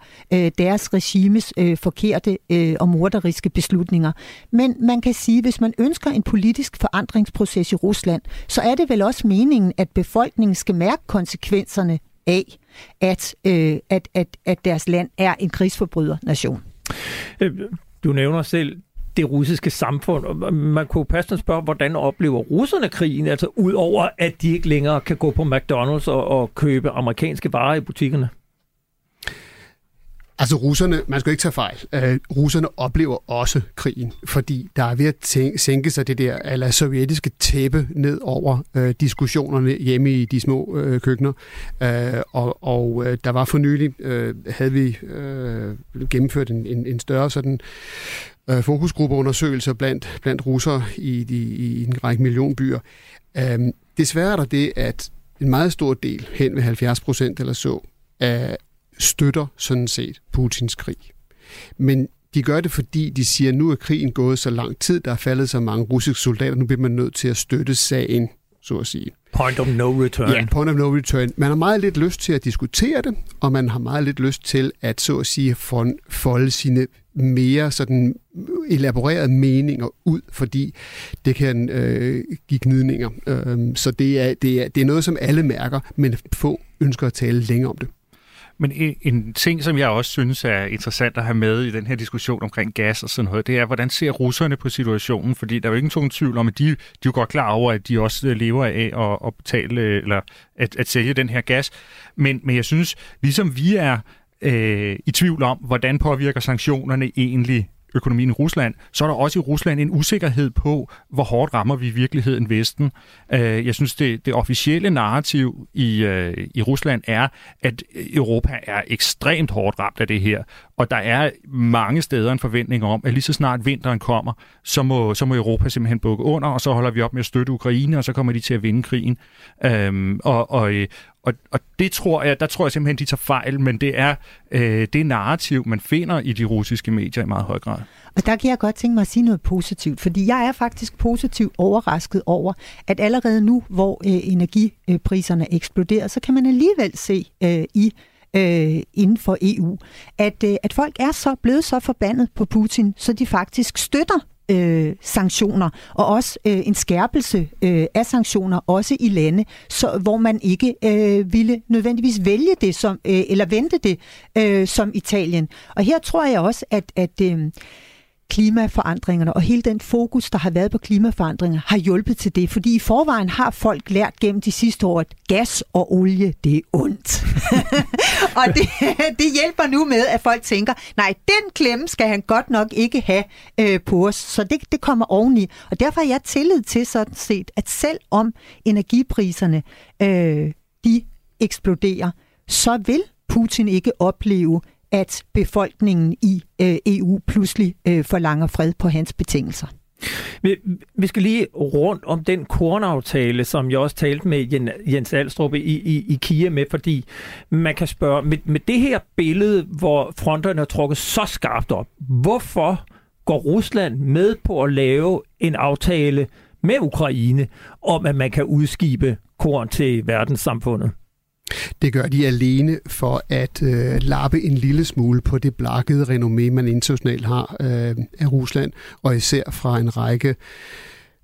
deres regimes forkerte og morderiske beslutninger. Men man kan sige, hvis man ønsker en politisk forandringsproces i Rusland, så er det vel også meningen, at befolkningen skal mærke konsekvenserne af, at, øh, at, at, at deres land er en krigsforbryder-nation. Øh, du nævner selv det russiske samfund. Man kunne passende spørge, hvordan oplever russerne krigen, altså ud over at de ikke længere kan gå på McDonald's og, og købe amerikanske varer i butikkerne? Altså russerne, man skal ikke tage fejl, uh, russerne oplever også krigen, fordi der er ved at tænke, sænke sig det der eller sovjetiske tæppe ned over øh, diskussionerne hjemme i de små øh, køkkener. Øh, og og øh, der var for nylig, øh, havde vi øh, gennemført en, en, en større sådan øh, fokusgruppeundersøgelse blandt, blandt russere i, de, i en række millionbyer. Øh, desværre er der det, at en meget stor del, hen ved 70 procent eller så, af støtter sådan set Putins krig. Men de gør det, fordi de siger, at nu er krigen gået så lang tid, der er faldet så mange russiske soldater, nu bliver man nødt til at støtte sagen, så at sige. Point of no return. Ja, point of no return. Man har meget lidt lyst til at diskutere det, og man har meget lidt lyst til at, så at sige, folde sine mere sådan elaborerede meninger ud, fordi det kan øh, give gnidninger. Øh, så det er, det, er, det er noget, som alle mærker, men få ønsker at tale længere om det. Men en, en ting, som jeg også synes er interessant at have med i den her diskussion omkring gas og sådan noget, det er, hvordan ser russerne på situationen? Fordi der er jo ingen nogen tvivl om, at de, de er jo godt klar over, at de også øh, lever af at, at betale, øh, eller at, at sælge den her gas. Men, men jeg synes, ligesom vi er øh, i tvivl om, hvordan påvirker sanktionerne egentlig økonomien i Rusland, så er der også i Rusland en usikkerhed på, hvor hårdt rammer vi i virkeligheden Vesten. Øh, jeg synes, det, det officielle narrativ i, øh, i Rusland er, at Europa er ekstremt hårdt ramt af det her, og der er mange steder en forventning om, at lige så snart vinteren kommer, så må, så må Europa simpelthen bukke under, og så holder vi op med at støtte Ukraine, og så kommer de til at vinde krigen. Øhm, og, og, øh, og, og det tror jeg, der tror jeg simpelthen, de tager fejl, men det er øh, det narrativ, man finder i de russiske medier i meget høj grad. Og der kan jeg godt tænke mig at sige noget positivt, fordi jeg er faktisk positivt overrasket over, at allerede nu, hvor øh, energipriserne eksploderer, så kan man alligevel se øh, i øh, inden for EU, at, øh, at folk er så blevet så forbandet på Putin, så de faktisk støtter øh, sanktioner, og også øh, en skærpelse øh, af sanktioner, også i lande, så, hvor man ikke øh, ville nødvendigvis vælge det, som, øh, eller vente det, øh, som Italien. Og her tror jeg også, at, at øh, klimaforandringerne og hele den fokus, der har været på klimaforandringer, har hjulpet til det. Fordi i forvejen har folk lært gennem de sidste år, at gas og olie, det er ondt. *laughs* og det, det hjælper nu med, at folk tænker, nej, den klemme skal han godt nok ikke have øh, på os. Så det, det kommer oveni. Og derfor har jeg tillid til sådan set, at selv om energipriserne øh, de eksploderer, så vil Putin ikke opleve at befolkningen i øh, EU pludselig øh, forlanger fred på hans betingelser. Vi, vi skal lige rundt om den kornaftale, som jeg også talte med Jens Alstrup i, i, i Kia med, fordi man kan spørge, med, med det her billede, hvor fronterne er trukket så skarpt op, hvorfor går Rusland med på at lave en aftale med Ukraine om, at man kan udskibe korn til verdenssamfundet? Det gør de alene for at øh, lappe en lille smule på det blakkede renommé, man internationalt har øh, af Rusland, og især fra en række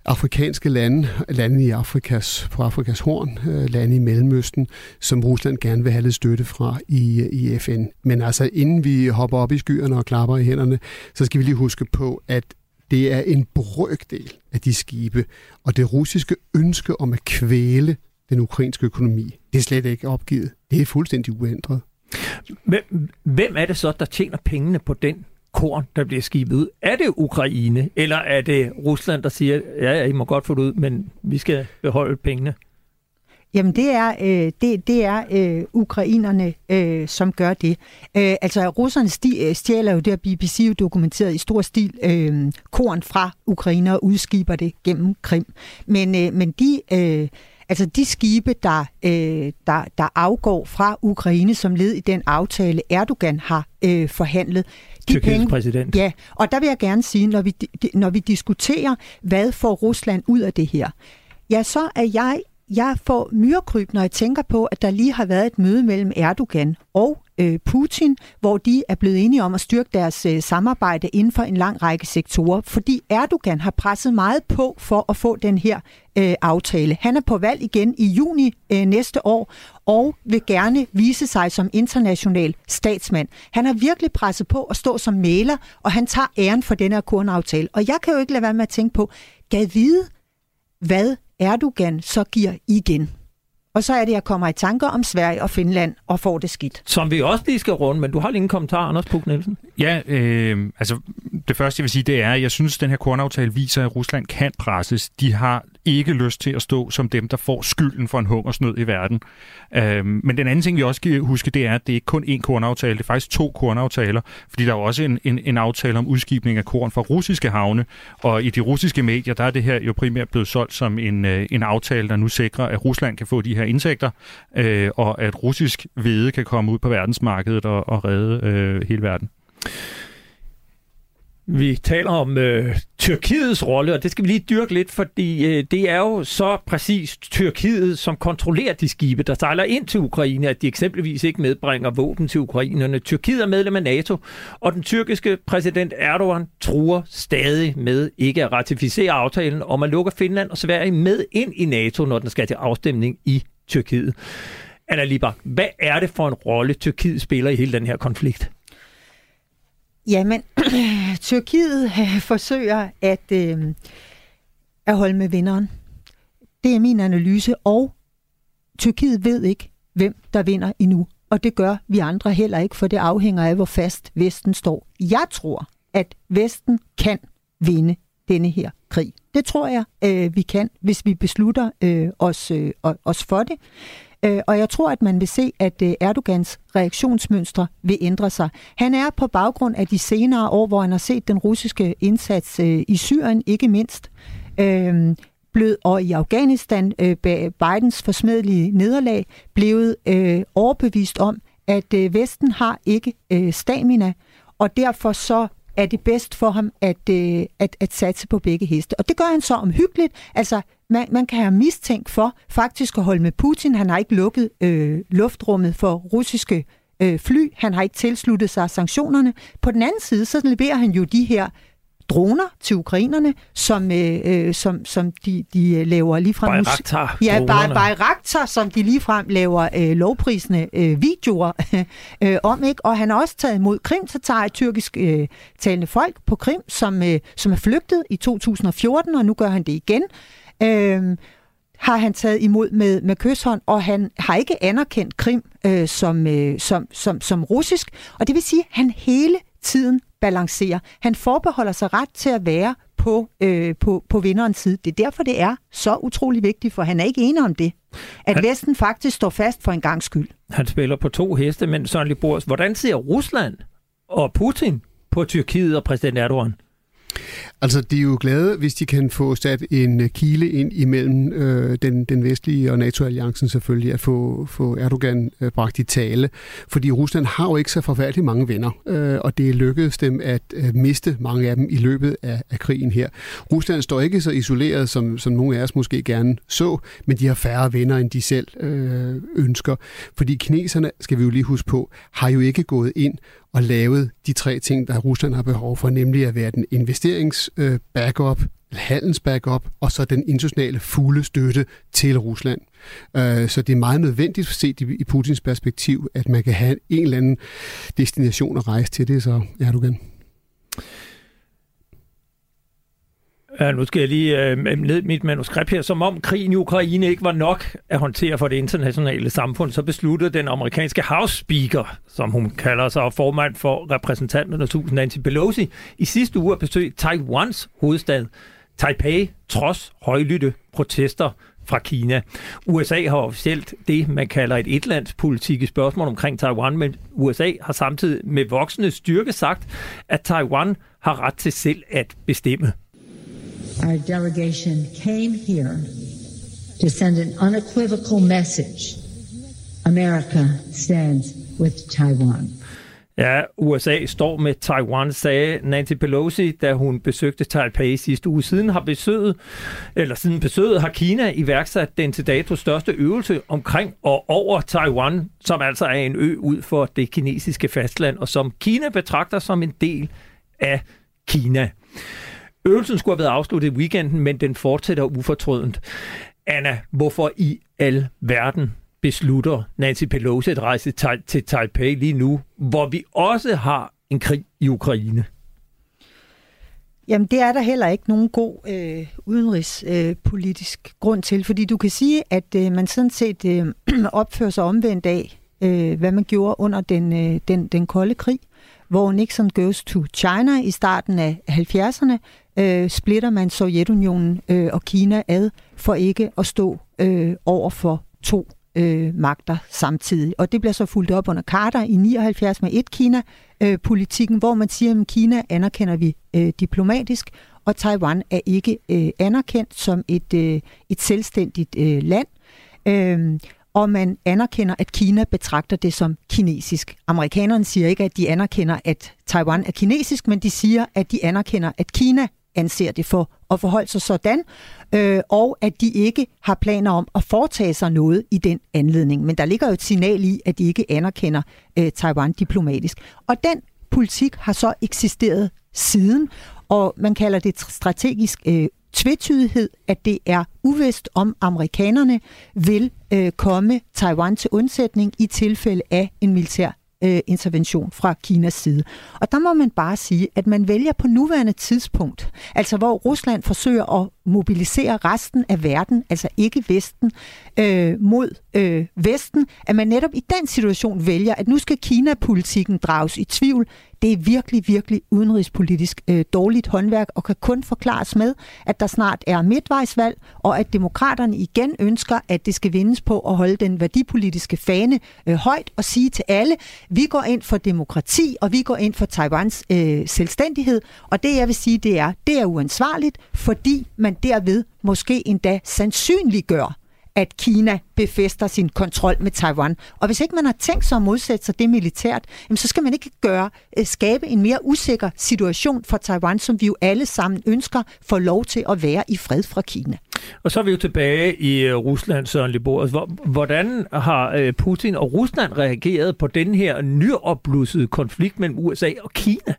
afrikanske lande, lande i Afrikas, på Afrikas horn, øh, lande i Mellemøsten, som Rusland gerne vil have lidt støtte fra i, i FN. Men altså, inden vi hopper op i skyerne og klapper i hænderne, så skal vi lige huske på, at det er en brøkdel af de skibe, og det russiske ønske om at kvæle den ukrainske økonomi. Det er slet ikke opgivet. Det er fuldstændig uændret. Hvem er det så, der tjener pengene på den korn, der bliver skibet ud? Er det Ukraine, eller er det Rusland, der siger, ja, ja, I må godt få det ud, men vi skal beholde pengene? Jamen det er, øh, det, det er øh, ukrainerne, øh, som gør det. Øh, altså russerne sti, øh, stjæler jo, det har BBC jo dokumenteret i stor stil, øh, korn fra Ukraine og udskiber det gennem Krim. Men, øh, men de... Øh, Altså de skibe, der, øh, der, der afgår fra Ukraine som led i den aftale, Erdogan har øh, forhandlet. De Tyrkiets penge, præsident. Ja, og der vil jeg gerne sige, når vi, når vi diskuterer, hvad får Rusland ud af det her, ja, så er jeg jeg får myrekryb, når jeg tænker på, at der lige har været et møde mellem Erdogan og øh, Putin, hvor de er blevet enige om at styrke deres øh, samarbejde inden for en lang række sektorer, fordi Erdogan har presset meget på for at få den her øh, aftale. Han er på valg igen i juni øh, næste år og vil gerne vise sig som international statsmand. Han har virkelig presset på at stå som maler, og han tager æren for den her kornaftale. Og jeg kan jo ikke lade være med at tænke på, gad vide, hvad Erdogan så giver igen. Og så er det, at jeg kommer i tanker om Sverige og Finland og får det skidt. Som vi også lige skal runde, men du har lige en kommentar, Anders Puk Nielsen. Ja, øh, altså det første, jeg vil sige, det er, at jeg synes, at den her kornaftale viser, at Rusland kan presses. De har ikke lyst til at stå som dem, der får skylden for en hungersnød i verden. Øhm, men den anden ting, vi også skal huske, det er, at det er ikke kun én kornaftale, det er faktisk to kornaftaler, fordi der er også en, en, en aftale om udskibning af korn fra russiske havne, og i de russiske medier, der er det her jo primært blevet solgt som en, øh, en aftale, der nu sikrer, at Rusland kan få de her indtægter, øh, og at russisk hvede kan komme ud på verdensmarkedet og, og redde øh, hele verden. Vi taler om øh, Tyrkiets rolle, og det skal vi lige dyrke lidt, fordi øh, det er jo så præcis Tyrkiet, som kontrollerer de skibe, der sejler ind til Ukraine, at de eksempelvis ikke medbringer våben til ukrainerne. Tyrkiet er medlem af NATO, og den tyrkiske præsident Erdogan truer stadig med ikke at ratificere aftalen om at lukke Finland og Sverige med ind i NATO, når den skal til afstemning i Tyrkiet. Anna Libak, hvad er det for en rolle, Tyrkiet spiller i hele den her konflikt? Jamen, *clears throat* Tyrkiet øh, forsøger at, øh, at holde med vinderen. Det er min analyse, og Tyrkiet ved ikke, hvem der vinder endnu. og det gør vi andre heller ikke, for det afhænger af, hvor fast Vesten står. Jeg tror, at Vesten kan vinde denne her krig. Det tror jeg, øh, vi kan, hvis vi beslutter øh, os, øh, os for det. Øh, og jeg tror, at man vil se, at øh, Erdogans reaktionsmønstre vil ændre sig. Han er på baggrund af de senere år, hvor han har set den russiske indsats øh, i Syrien, ikke mindst, øh, blevet, og i Afghanistan, øh, Bidens forsmedelige nederlag, blevet øh, overbevist om, at øh, Vesten har ikke øh, stamina, og derfor så er det bedst for ham at, øh, at, at satse på begge heste. Og det gør han så omhyggeligt. Altså, man, man kan have mistænkt for faktisk at holde med Putin. Han har ikke lukket øh, luftrummet for russiske øh, fly. Han har ikke tilsluttet sig sanktionerne. På den anden side, så leverer han jo de her droner til ukrainerne, som, øh, øh som, som de, de laver ligefrem... Bayraktar Ja, Bayraktar, som de ligefrem laver øh, lovprisende øh, videoer *laughs* øh, om. ikke. Og han har også taget imod Krim, så tager tyrkisk øh, talende folk på Krim, som, øh, som er flygtet i 2014, og nu gør han det igen. Øh, har han taget imod med, med kysshånd, og han har ikke anerkendt Krim øh, som, øh, som, som, som russisk. Og det vil sige, at han hele tiden balancerer. Han forbeholder sig ret til at være på, øh, på, på vinderens side. Det er derfor, det er så utrolig vigtigt, for han er ikke enig om det. At han, Vesten faktisk står fast for en gang skyld. Han spiller på to heste, men Søren Libors, hvordan ser Rusland og Putin på Tyrkiet og præsident Erdogan? Altså, de er jo glade, hvis de kan få sat en øh, kile ind imellem øh, den, den vestlige og NATO-alliancen selvfølgelig, at få, få Erdogan øh, bragt i tale. Fordi Rusland har jo ikke så forfærdeligt mange venner, øh, og det lykkedes dem at øh, miste mange af dem i løbet af, af krigen her. Rusland står ikke så isoleret, som, som nogle af os måske gerne så, men de har færre venner, end de selv øh, ønsker. Fordi kineserne, skal vi jo lige huske på, har jo ikke gået ind og lavet de tre ting, der Rusland har behov for, nemlig at være den øh, backup, handels-backup, og så den internationale fulde støtte til Rusland. Øh, så det er meget nødvendigt set i Putins perspektiv, at man kan have en eller anden destination at rejse til det, så Erdogan. Ja, nu skal jeg lige øh, ned mit manuskript her. Som om krigen i Ukraine ikke var nok at håndtere for det internationale samfund, så besluttede den amerikanske House Speaker, som hun kalder sig, formand for repræsentanterne tusind Nancy Pelosi, i sidste uge at besøge Taiwans hovedstad Taipei, trods højlytte protester fra Kina. USA har officielt det, man kalder et etlandspolitik i spørgsmål omkring Taiwan, men USA har samtidig med voksende styrke sagt, at Taiwan har ret til selv at bestemme our delegation came here to send an unequivocal message. America stands with Taiwan. Ja, USA står med Taiwan, sagde Nancy Pelosi, da hun besøgte Taipei sidste uge. Siden har besøget, eller siden besøget har Kina iværksat den til dato største øvelse omkring og over Taiwan, som altså er en ø ud for det kinesiske fastland, og som Kina betragter som en del af Kina. Øvelsen skulle have været afsluttet i weekenden, men den fortsætter ufortrødent. Anna, hvorfor i al verden beslutter Nancy Pelosi at rejse til Taipei lige nu, hvor vi også har en krig i Ukraine? Jamen, det er der heller ikke nogen god øh, udenrigspolitisk øh, grund til, fordi du kan sige, at øh, man sådan set øh, *clears throat* opfører sig omvendt af, øh, hvad man gjorde under den, øh, den, den kolde krig, hvor Nixon goes to China i starten af 70'erne, øh, splitter man Sovjetunionen øh, og Kina ad for ikke at stå øh, over for to øh, magter samtidig. Og det bliver så fuldt op under Carter i 79 med et Kina-politikken, øh, hvor man siger, at Kina anerkender vi øh, diplomatisk, og Taiwan er ikke øh, anerkendt som et, øh, et selvstændigt øh, land. Øh, og man anerkender, at Kina betragter det som kinesisk. Amerikanerne siger ikke, at de anerkender, at Taiwan er kinesisk, men de siger, at de anerkender, at Kina anser det for at forholde sig sådan, øh, og at de ikke har planer om at foretage sig noget i den anledning. Men der ligger jo et signal i, at de ikke anerkender øh, Taiwan diplomatisk. Og den politik har så eksisteret siden, og man kalder det strategisk øh, tvetydighed, at det er uvist, om amerikanerne vil øh, komme Taiwan til undsætning i tilfælde af en militær øh, intervention fra Kinas side. Og der må man bare sige, at man vælger på nuværende tidspunkt, altså hvor Rusland forsøger at mobilisere resten af verden, altså ikke Vesten, øh, mod øh, Vesten, at man netop i den situation vælger, at nu skal Kina-politikken drages i tvivl, det er virkelig, virkelig udenrigspolitisk øh, dårligt håndværk, og kan kun forklares med, at der snart er midtvejsvalg, og at demokraterne igen ønsker, at det skal vindes på at holde den værdipolitiske fane øh, højt og sige til alle, vi går ind for demokrati, og vi går ind for Taiwans øh, selvstændighed, og det jeg vil sige, det er, det er uansvarligt, fordi man derved måske endda sandsynliggør, at Kina befester sin kontrol med Taiwan. Og hvis ikke man har tænkt sig at modsætte sig det militært, jamen så skal man ikke gøre øh, skabe en mere usikker situation for Taiwan, som vi jo alle sammen ønsker får lov til at være i fred fra Kina. Og så er vi jo tilbage i øh, Rusland, Søren Liborg. Hvordan har øh, Putin og Rusland reageret på den her nyopblussede konflikt mellem USA og Kina?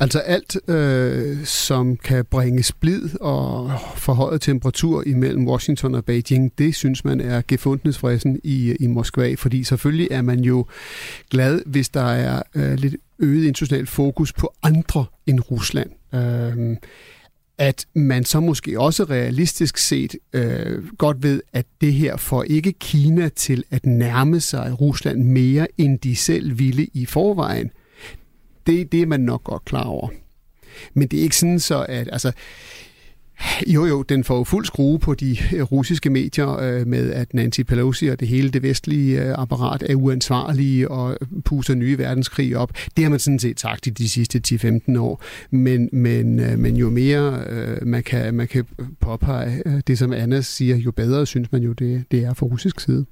Altså alt, øh, som kan bringe splid og forhøjet temperatur imellem Washington og Beijing, det synes man er gefundnesfredsen i, i Moskva, fordi selvfølgelig er man jo glad, hvis der er øh, lidt øget international fokus på andre end Rusland. Øh, at man så måske også realistisk set øh, godt ved, at det her får ikke Kina til at nærme sig Rusland mere, end de selv ville i forvejen. Det, det er man nok godt klar over. Men det er ikke sådan så, at altså, jo, jo, den får fuld skrue på de øh, russiske medier øh, med, at Nancy Pelosi og det hele det vestlige øh, apparat er uansvarlige og puser nye verdenskrig op. Det har man sådan set sagt i de sidste 10-15 år. Men, men, øh, men jo mere øh, man, kan, man kan påpege øh, det, som Anna siger, jo bedre synes man jo, det, det er fra russisk side.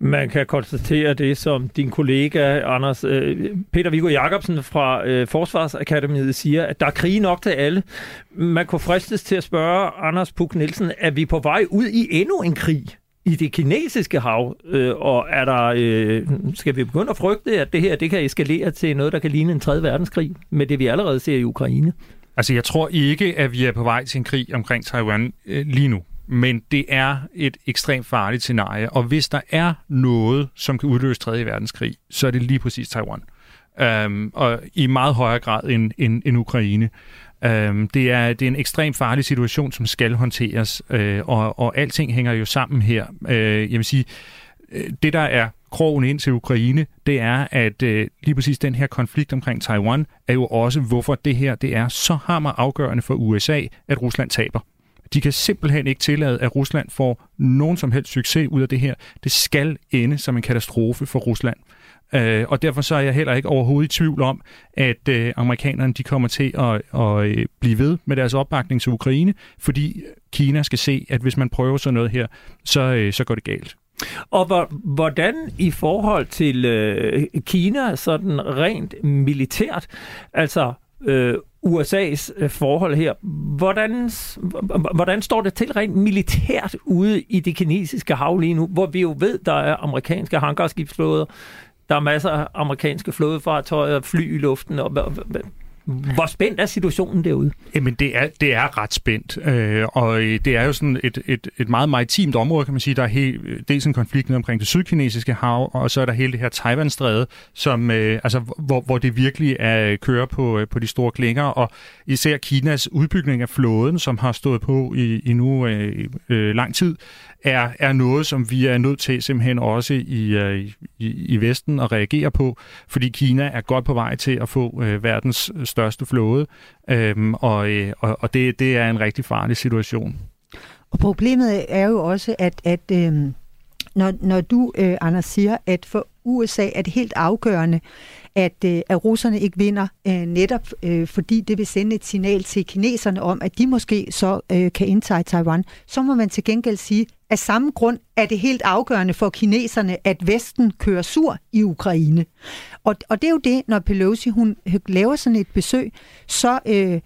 Man kan konstatere det, som din kollega Anders øh, Peter Viggo Jacobsen fra øh, Forsvarsakademiet siger, at der er krig nok til alle. Man kunne fristes til at spørge Anders Puk Nielsen, er vi på vej ud i endnu en krig? i det kinesiske hav, øh, og er der, øh, skal vi begynde at frygte, at det her det kan eskalere til noget, der kan ligne en tredje verdenskrig, med det vi allerede ser i Ukraine? Altså, jeg tror ikke, at vi er på vej til en krig omkring Taiwan øh, lige nu. Men det er et ekstremt farligt scenarie, og hvis der er noget, som kan udløse 3. verdenskrig, så er det lige præcis Taiwan. Um, og i meget højere grad end, end, end Ukraine. Um, det, er, det er en ekstremt farlig situation, som skal håndteres, uh, og, og alting hænger jo sammen her. Uh, jeg vil sige, øh, det der er krogen ind til Ukraine, det er, at uh, lige præcis den her konflikt omkring Taiwan, er jo også, hvorfor det her det er så hammer afgørende for USA, at Rusland taber. De kan simpelthen ikke tillade, at Rusland får nogen som helst succes ud af det her. Det skal ende som en katastrofe for Rusland. Øh, og derfor så er jeg heller ikke overhovedet i tvivl om, at øh, amerikanerne de kommer til at, at øh, blive ved med deres opbakning til Ukraine, fordi Kina skal se, at hvis man prøver sådan noget her, så, øh, så går det galt. Og hvordan i forhold til øh, Kina, sådan rent militært, altså øh, USA's øh, forhold her. Hvordan, hvordan står det til rent militært ude i det kinesiske hav lige nu, hvor vi jo ved, der er amerikanske hangarskibsflåder, der er masser af amerikanske flådefartøjer, fly i luften, og hvor spændt er situationen derude? Jamen, det er, det er ret spændt, øh, og øh, det er jo sådan et, et, et meget maritimt område, kan man sige. Der er helt, dels en konflikt omkring det sydkinesiske hav, og så er der hele det her Taiwan-stræde, som, øh, altså, hvor, hvor det virkelig er øh, kører på, øh, på de store klinger, og især Kinas udbygning af flåden, som har stået på i, i nu øh, øh, lang tid, er, er noget, som vi er nødt til simpelthen også øh, i, i, i Vesten at reagere på, fordi Kina er godt på vej til at få øh, verdens største flåde, øhm, og, øh, og, og det, det er en rigtig farlig situation. Og problemet er jo også, at, at øh, når, når du, øh, Anders, siger, at for USA er det helt afgørende, at, øh, at russerne ikke vinder, øh, netop øh, fordi det vil sende et signal til kineserne om, at de måske så øh, kan indtage Taiwan, så må man til gengæld sige, af samme grund er det helt afgørende for kineserne, at Vesten kører sur i Ukraine. Og, og det er jo det, når Pelosi hun øh, laver sådan et besøg, så, øh,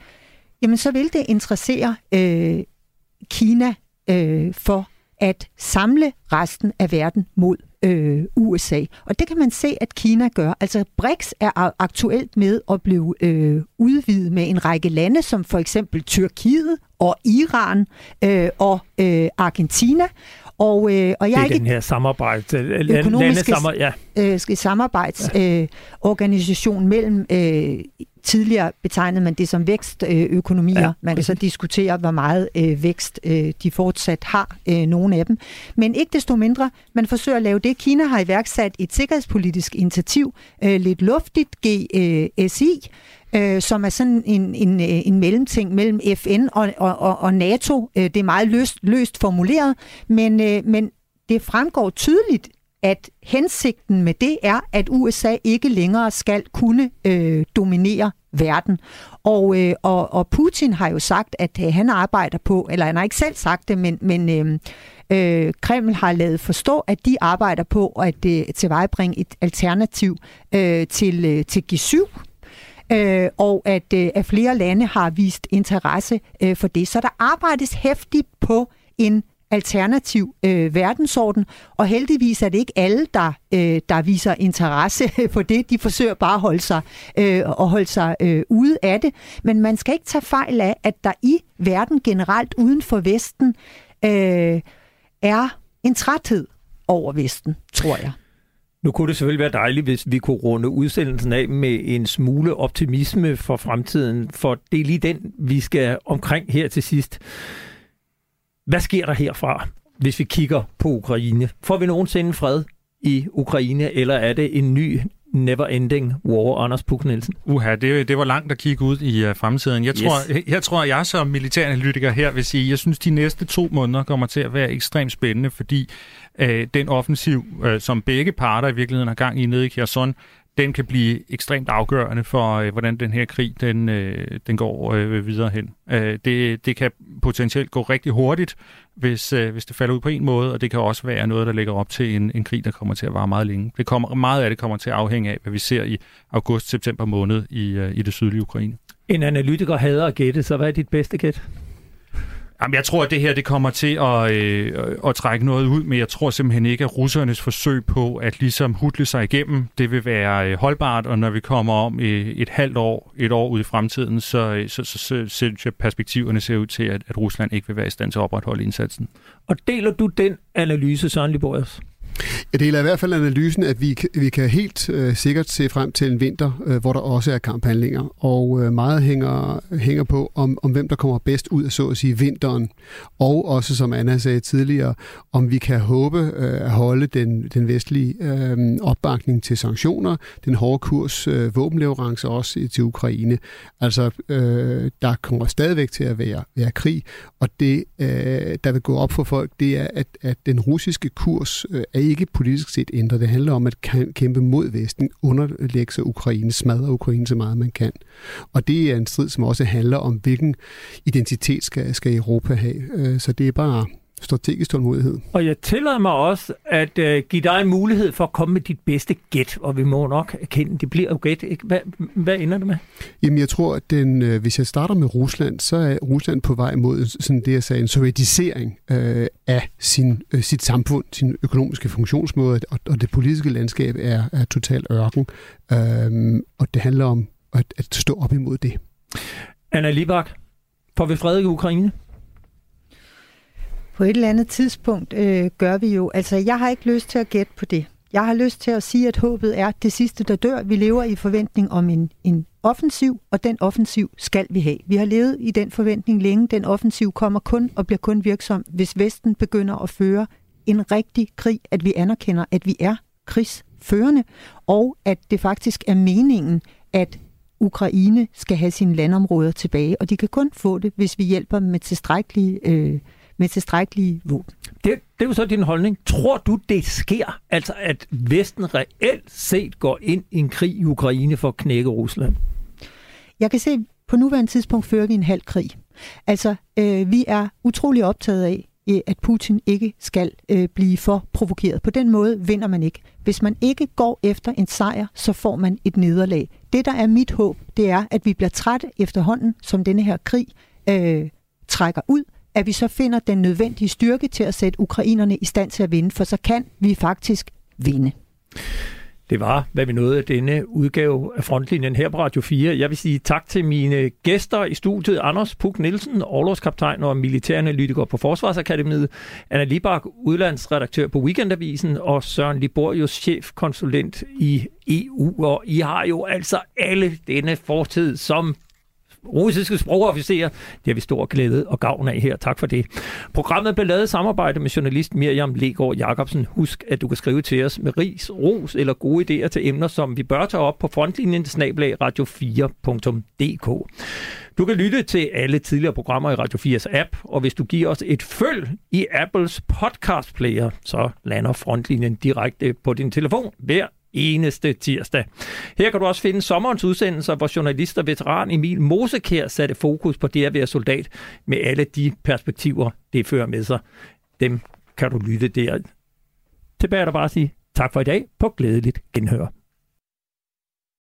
jamen, så vil det interessere øh, Kina øh, for at samle resten af verden mod øh, USA. Og det kan man se, at Kina gør. Altså BRICS er aktuelt med at blive øh, udvidet med en række lande, som for eksempel Tyrkiet og Iran øh, og øh, Argentina. Og, øh, og jeg det er ikke den her samarbejde, øh, økonomiske samar- ja. øh, samarbejdesorganisation øh, mellem øh, tidligere betegnede man det som vækstøkonomier. Ja, man kan så diskutere, hvor meget øh, vækst øh, de fortsat har, øh, nogle af dem. Men ikke desto mindre, man forsøger at lave det. Kina har iværksat et sikkerhedspolitisk initiativ, øh, lidt luftigt, GSI, øh, som er sådan en, en, øh, en mellemting mellem FN og, og, og NATO. Øh, det er meget løst, løst formuleret, men, øh, men det fremgår tydeligt, at hensigten med det er, at USA ikke længere skal kunne øh, dominere verden. Og, øh, og, og Putin har jo sagt, at øh, han arbejder på, eller han har ikke selv sagt det, men, men øh, øh, Kreml har lavet forstå, at de arbejder på at øh, tilvejebringe et alternativ øh, til, øh, til G7, øh, og at, øh, at flere lande har vist interesse øh, for det. Så der arbejdes hæftigt på en alternativ øh, verdensorden, og heldigvis er det ikke alle, der, øh, der viser interesse *laughs* for det. De forsøger bare at holde sig, øh, at holde sig øh, ude af det. Men man skal ikke tage fejl af, at der i verden generelt uden for Vesten øh, er en træthed over Vesten, tror jeg. Nu kunne det selvfølgelig være dejligt, hvis vi kunne runde udsendelsen af med en smule optimisme for fremtiden, for det er lige den, vi skal omkring her til sidst. Hvad sker der herfra, hvis vi kigger på Ukraine? Får vi nogensinde fred i Ukraine, eller er det en ny never-ending war, Anders Puk Nielsen? Uha, det, det var langt at kigge ud i uh, fremtiden. Jeg tror, yes. jeg, jeg tror, jeg som militæranalytiker her vil sige, jeg synes, de næste to måneder kommer til at være ekstremt spændende, fordi uh, den offensiv, uh, som begge parter i virkeligheden har gang i nede i Kherson, den kan blive ekstremt afgørende for, øh, hvordan den her krig den, øh, den går øh, videre hen. Øh, det, det kan potentielt gå rigtig hurtigt, hvis, øh, hvis det falder ud på en måde, og det kan også være noget, der ligger op til en, en krig, der kommer til at vare meget længe. Det kommer, meget af det kommer til at afhænge af, hvad vi ser i august-september måned i, øh, i det sydlige Ukraine. En analytiker hader at gætte, så hvad er dit bedste gæt? Jamen, jeg tror, at det her det kommer til at, øh, at trække noget ud, men jeg tror simpelthen ikke, at russernes forsøg på at ligesom hudle sig igennem, det vil være øh, holdbart, og når vi kommer om øh, et halvt år, et år ud i fremtiden, øh, så, så, så, så synes jeg, perspektiverne ser ud til, at, at Rusland ikke vil være i stand til at opretholde indsatsen. Og deler du den analyse, Søren Liborius? Jeg deler i hvert fald analysen, at vi, vi kan helt øh, sikkert se frem til en vinter, øh, hvor der også er kamphandlinger. Og øh, meget hænger, hænger på, om, om hvem der kommer bedst ud af så at sige vinteren. Og også, som Anna sagde tidligere, om vi kan håbe øh, at holde den, den vestlige øh, opbakning til sanktioner, den hårde kurs øh, våbenleverance også til Ukraine. Altså, øh, der kommer stadigvæk til at være, være krig, og det, øh, der vil gå op for folk, det er, at, at den russiske kurs øh, er ikke politisk set ændret. Det handler om at kæmpe mod Vesten, underlægge sig Ukraine, smadre Ukraine så meget man kan. Og det er en strid, som også handler om, hvilken identitet skal, skal Europa have. Øh, så det er bare strategisk tålmodighed. Og jeg tillader mig også at uh, give dig en mulighed for at komme med dit bedste gæt, og vi må nok erkende, det bliver jo gæt. Ikke? Hvad, hvad ender det med? Jamen jeg tror, at den, øh, hvis jeg starter med Rusland, så er Rusland på vej mod sådan det, jeg sagde, en sovjetisering øh, af sin, øh, sit samfund, sin økonomiske funktionsmåde, og, og det politiske landskab er, er totalt ørken. Øh, og det handler om at, at stå op imod det. Anna Libak, får vi fred i Ukraine? På et eller andet tidspunkt øh, gør vi jo, altså jeg har ikke lyst til at gætte på det. Jeg har lyst til at sige, at håbet er det sidste, der dør. Vi lever i forventning om en, en offensiv, og den offensiv skal vi have. Vi har levet i den forventning længe. Den offensiv kommer kun og bliver kun virksom, hvis Vesten begynder at føre en rigtig krig, at vi anerkender, at vi er krigsførende, og at det faktisk er meningen, at Ukraine skal have sine landområder tilbage, og de kan kun få det, hvis vi hjælper dem med tilstrækkelige øh, med tilstrækkelige våben. Det, det er jo så din holdning. Tror du, det sker? Altså, at Vesten reelt set går ind i en krig i Ukraine for at knække Rusland? Jeg kan se, på nuværende tidspunkt fører vi en halv krig. Altså, øh, vi er utrolig optaget af, øh, at Putin ikke skal øh, blive for provokeret. På den måde vinder man ikke. Hvis man ikke går efter en sejr, så får man et nederlag. Det, der er mit håb, det er, at vi bliver trætte efterhånden, som denne her krig øh, trækker ud, at vi så finder den nødvendige styrke til at sætte ukrainerne i stand til at vinde, for så kan vi faktisk vinde. Det var, hvad vi nåede af denne udgave af Frontlinjen her på Radio 4. Jeg vil sige tak til mine gæster i studiet. Anders Puk Nielsen, overlovskaptajn og militæranalytiker på Forsvarsakademiet. Anna Libak, udlandsredaktør på Weekendavisen. Og Søren Liborius, chefkonsulent i EU. Og I har jo altså alle denne fortid som russiske sprogofficerer. Det har vi stor glæde og gavn af her. Tak for det. Programmet blev lavet i samarbejde med journalist Miriam Legård Jacobsen. Husk, at du kan skrive til os med ris, ros eller gode idéer til emner, som vi bør tage op på frontlinjen snablag radio4.dk. Du kan lytte til alle tidligere programmer i Radio 4's app, og hvis du giver os et følg i Apples podcast player, så lander frontlinjen direkte på din telefon hver eneste tirsdag. Her kan du også finde sommerens udsendelser, hvor journalist og veteran Emil Mosekær satte fokus på det at være soldat med alle de perspektiver, det fører med sig. Dem kan du lytte der. Tilbage er der bare at sige tak for i dag på glædeligt genhør.